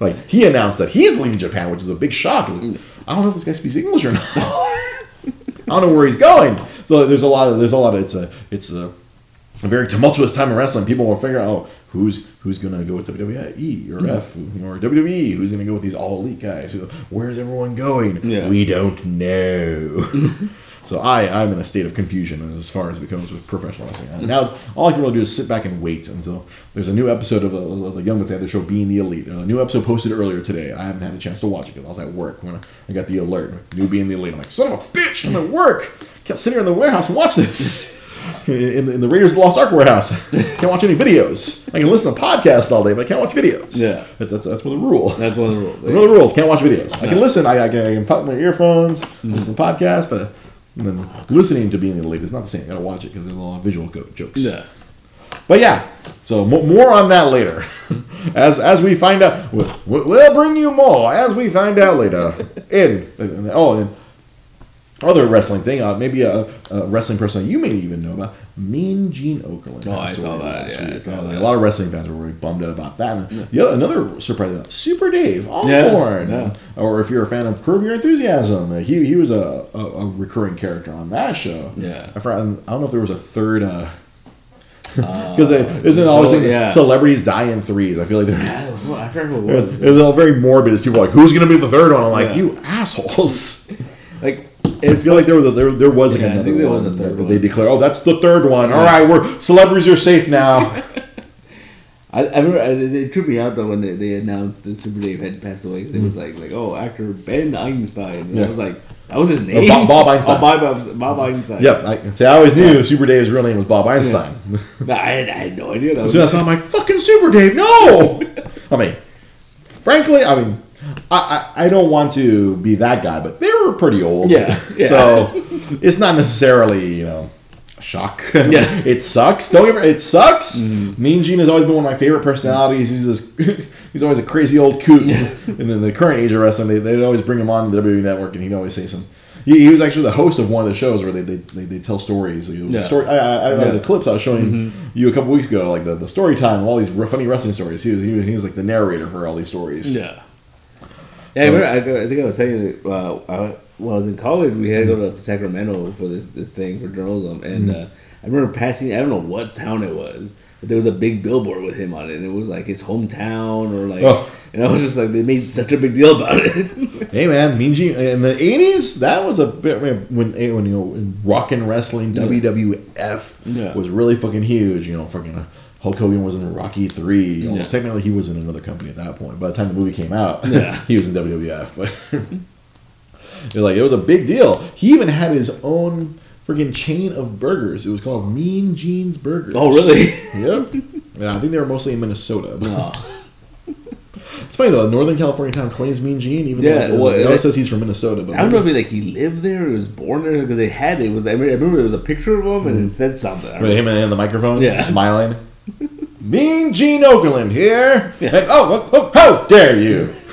Like he announced that he's leaving Japan, which is a big shock. I don't know if this guy speaks English or not. I don't know where he's going. So there's a lot of there's a lot of it's a it's a, a very tumultuous time in wrestling. People will figure out oh who's who's gonna go with WWE or F or WWE who's gonna go with these all elite guys. Who- Where's everyone going? Yeah. We don't know. So I, I'm in a state of confusion as far as it comes with professional wrestling. And now all I can really do is sit back and wait until there's a new episode of the, of the Youngest They have the show Being the Elite. There's a new episode posted earlier today. I haven't had a chance to watch it because I was at work when I got the alert. New Being the Elite. I'm like, son of a bitch, I'm at work. Can't sit here in the warehouse and watch this. In, in the Raiders of the Lost Ark warehouse. can't watch any videos. I can listen to podcasts all day, but I can't watch videos. Yeah. That's, that's, that's one of the rule. That's one of the rules. One of the rules. Can't watch videos. I can listen. I, I, can, I can pop my earphones, listen to podcasts, but then listening to being the elite is not the same. I gotta watch it because there's a lot of visual jokes. Yeah. But yeah, so mo- more on that later. as as we find out, we'll, we'll bring you more as we find out later. In, in oh, and other wrestling thing, uh, maybe a, a wrestling person you may even know about, Mean Gene Okerlund. Oh, I saw that, yeah, I saw Uh, that. A lot of wrestling fans were really bummed out about that. And other, another surprise, uh, Super Dave Yeah, Osborne. yeah. Or if you're a fan of Curb Your Enthusiasm, uh, he he was a, a, a recurring character on that show. Yeah. I, forgot, I don't know if there was a third. Uh, because isn't it always so- like yeah. celebrities die in threes? I feel like they're. Yeah, it was, I forgot who it was. It was all very morbid. As people like, who's gonna be the third one? I'm like, Yeah. you assholes. Like, I feel like there was a, there, there was Yeah, I think there was a third that, one. they declare. Oh, that's the third one. All right, we're celebrities are safe now. I, I remember I, it tripped me out though when they, they announced that Super Dave had passed away. It was like like oh actor Ben Einstein. And Yeah. I was like that was his oh, name. Oh, Bob- Bob Einstein. Oh, Bob, Bob, Einstein. yep. I, see, I always knew Super Dave's real name was Bob Einstein. But I had, I had no idea that was. So I'm like, fucking Super Dave, no! I mean, frankly, I mean, I, I, I don't want to be that guy, but were pretty old. Yeah, yeah. So it's not necessarily, you know, shock. Yeah. it sucks. Don't me It sucks. Mm-hmm. Mean Gene has always been one of my favorite personalities. He's this, he's always a crazy old coot. and then the current age of wrestling, they, they'd always bring him on the WWE Network, and he'd always say some. He, he was actually the host of one of the shows where they they, they, they tell stories. Yeah. story, I, I, I, Yeah. Mm-hmm. the clips I was showing you a couple weeks ago, like the, the story time, all these funny wrestling stories. He was, he was he was like the narrator for all these stories. Yeah. Yeah, I, remember, I, I think I was telling you that uh, I, when I was in college, we had to go to Sacramento for this this thing for journalism, and uh, I remember passing. I don't know what town it was, but there was a big billboard with him on it, and it was like his hometown or like, Oh. and I was just like, they made such a big deal about it. Hey man, Mean Gene in the eighties, that was a bit when when you know rock and wrestling WWF Yeah. was really fucking huge. You know, fucking uh, Hulk Hogan was in Rocky Three. Yeah. Technically, he was in another company at that point. By the time the movie came out, Yeah. he was in WWF. But it, like it was a big deal. He even had his own freaking chain of burgers. It was called Mean Gene's Burgers. oh, really? Yep. Yeah, I think they were mostly in Minnesota. Oh. It's funny though. A Northern California town claims Mean Gene, even Yeah, though well, it always it- says he's from Minnesota. But I don't know if he, like he lived there or was born there because they had it. it was I remember, I remember there was a picture of him and hmm. it said something. With him and the microphone, Yeah. smiling. Mean Gene Okerlund here. Yeah. And, oh, oh, oh, how dare you!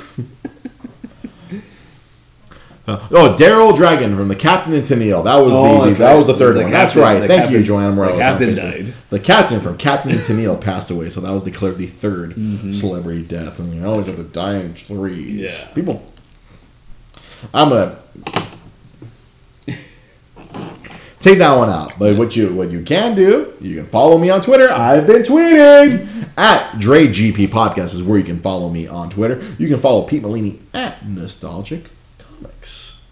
Uh, oh, Daryl Dragon from the Captain and Tennille. That was Oh, the, that's that was the third The one. That's right. Thank captain- you, Joanna Morales. the captain died. The captain from Captain and Tennille passed away, so that was declared the 3rd Mm-hmm. celebrity death. And you always have to die in threes. Yeah. People. I'm gonna take that one out. But what you what you can do, you can follow me on Twitter. I've been tweeting at DreGP Podcast is where you can follow me on Twitter. You can follow Pete Molini at Nostalgic Comics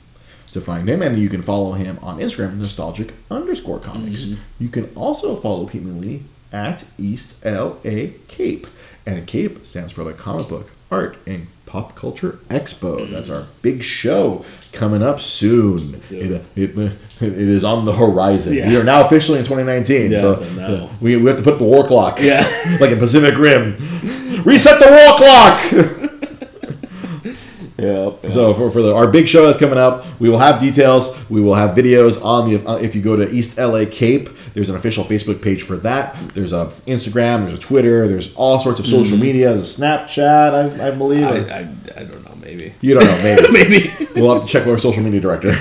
to find him, and you can follow him on Instagram, nostalgic underscore comics. Mm-hmm. You can also follow Pete Molini at East LA Cape, and Cape stands for the Comic Book Art and Pop Culture Expo. That's our big show coming up soon. Soon. It, it, it is on the horizon. Yeah. We are now officially in 2019. Yeah, so so uh, we, we have to put the war clock. Yeah. like in Pacific Rim. Reset the war clock! Yep. So for, for the, our big show that's coming up, we will have details. We will have videos on the. Uh, if you go to East LA Cape, there's an official Facebook page for that. There's a Instagram. There's a Twitter. There's all sorts of social media. There's a Snapchat, I, I believe. I, I, I don't know. Maybe. you don't know, maybe. Maybe. we'll have to check with our social media director.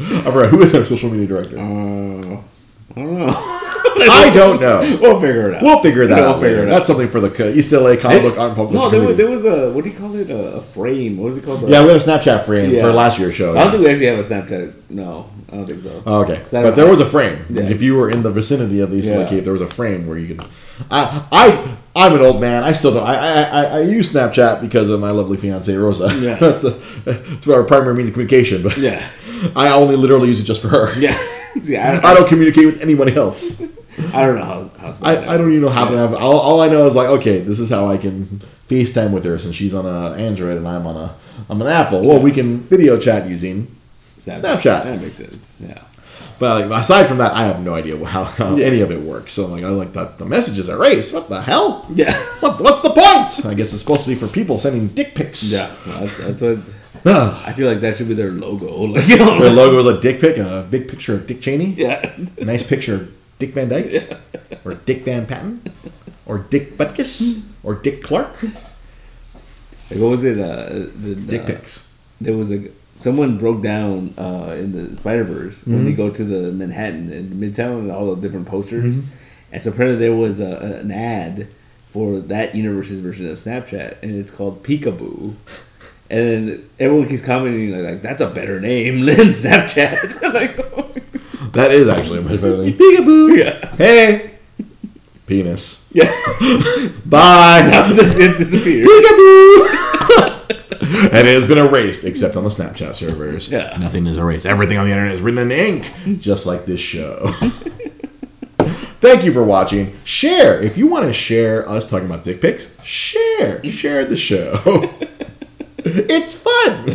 I forgot who is our social media director. Uh, I don't know. I don't know. We'll figure it out. We'll figure that We'll figure it out. That's something for the co- East LA comic book art and pop no, there was, there was a what do you call it? A, frame. What was it called? Yeah, we had a Snapchat frame Yeah. for last year's show. I don't yeah. think we actually have a Snapchat. No. I don't think so. Oh, okay, but there was a frame. Yeah. If you were in the vicinity of the East Yeah. Lake Cape, there was a frame where you could. I I I'm an old man. I still don't. I I, I, I use Snapchat because of my lovely fiance Rosa. Yeah. that's a, it's our primary means of communication. But Yeah. I only literally use it just for her. Yeah. See, I, I don't communicate with anyone else. I don't know how. how I, I don't even know how to have. All, all I know is like, okay, this is how I can FaceTime with her since she's on a Android and I'm on a I'm an Apple. Well, we can video chat using Snapchat. That makes sense. Yeah. But like, aside from that, I have no idea how, how Yeah. any of it works. So like, I like the, the messages erased. What the hell? Yeah. What, what's the point? I guess it's supposed to be for people sending dick pics. Yeah. Well, that's, that's what. Ugh. I feel like that should be their logo. Like, you know, Their logo is a dick pic, a big picture of Dick Cheney, Yeah. a nice picture of Dick Van Dyke, or Dick Van Patten, or Dick Butkus, or Dick Clark. Like, what was it? Uh, the Dick uh, pics. There was a someone broke down uh, in the Spider Verse when Mm-hmm. they go to the Manhattan and Midtown and all the different posters, Mm-hmm. and so apparently there was a, an ad for that universe's version of Snapchat, and it's called Peekaboo. And then everyone keeps commenting like, like "That's a better name than Snapchat." like, oh, That is actually a much better name. Peekaboo. yeah, Hey. Penis. yeah. Bye. now it's disappeared. Peekaboo! and it has been erased, except on the Snapchat servers. Yeah. Nothing is erased. Everything on the internet is written in ink, just like this show. Thank you for watching. Share. If you want to share us talking about dick pics, share. Share the show. It's fun.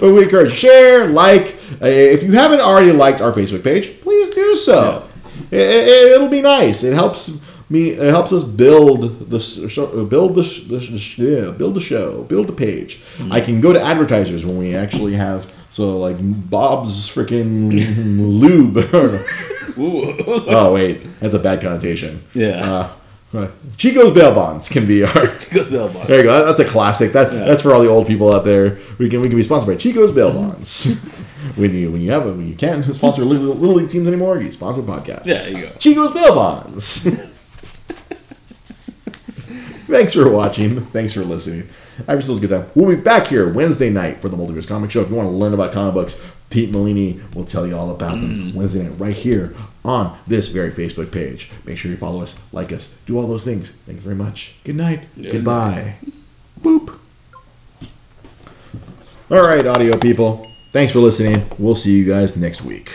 But we encourage share, like. Uh, If you haven't already liked our Facebook page, please do so. It, it, will be nice. It helps me. It helps us build the show, build the, the yeah, build the show, build the page. I can go to advertisers when we actually have so like Bob's freaking lube. Oh wait, that's a bad connotation. Yeah. Uh, Chico's bail bonds can be our. Goes Bell Box. There you go. That's a classic. That Yeah. that's for all the old people out there. We can we can be sponsored by Chico's bail bonds. when you when you have it, when you can't sponsor little, little league teams anymore, you sponsor podcasts. Yeah, there you go. Chico's bail bonds. Thanks for watching. Thanks for listening. I have yourselves a good time. We'll be back here Wednesday night for the Multiverse Comic Show. If you want to learn about comic books, Pete Molini will tell you all about them mm-hmm. Wednesday night right here on this very Facebook page. Make sure you follow us, like us, do all those things. Thank you very much. Good night. Good Goodbye. Boop. All right, audio people. Thanks for listening. We'll see you guys next week.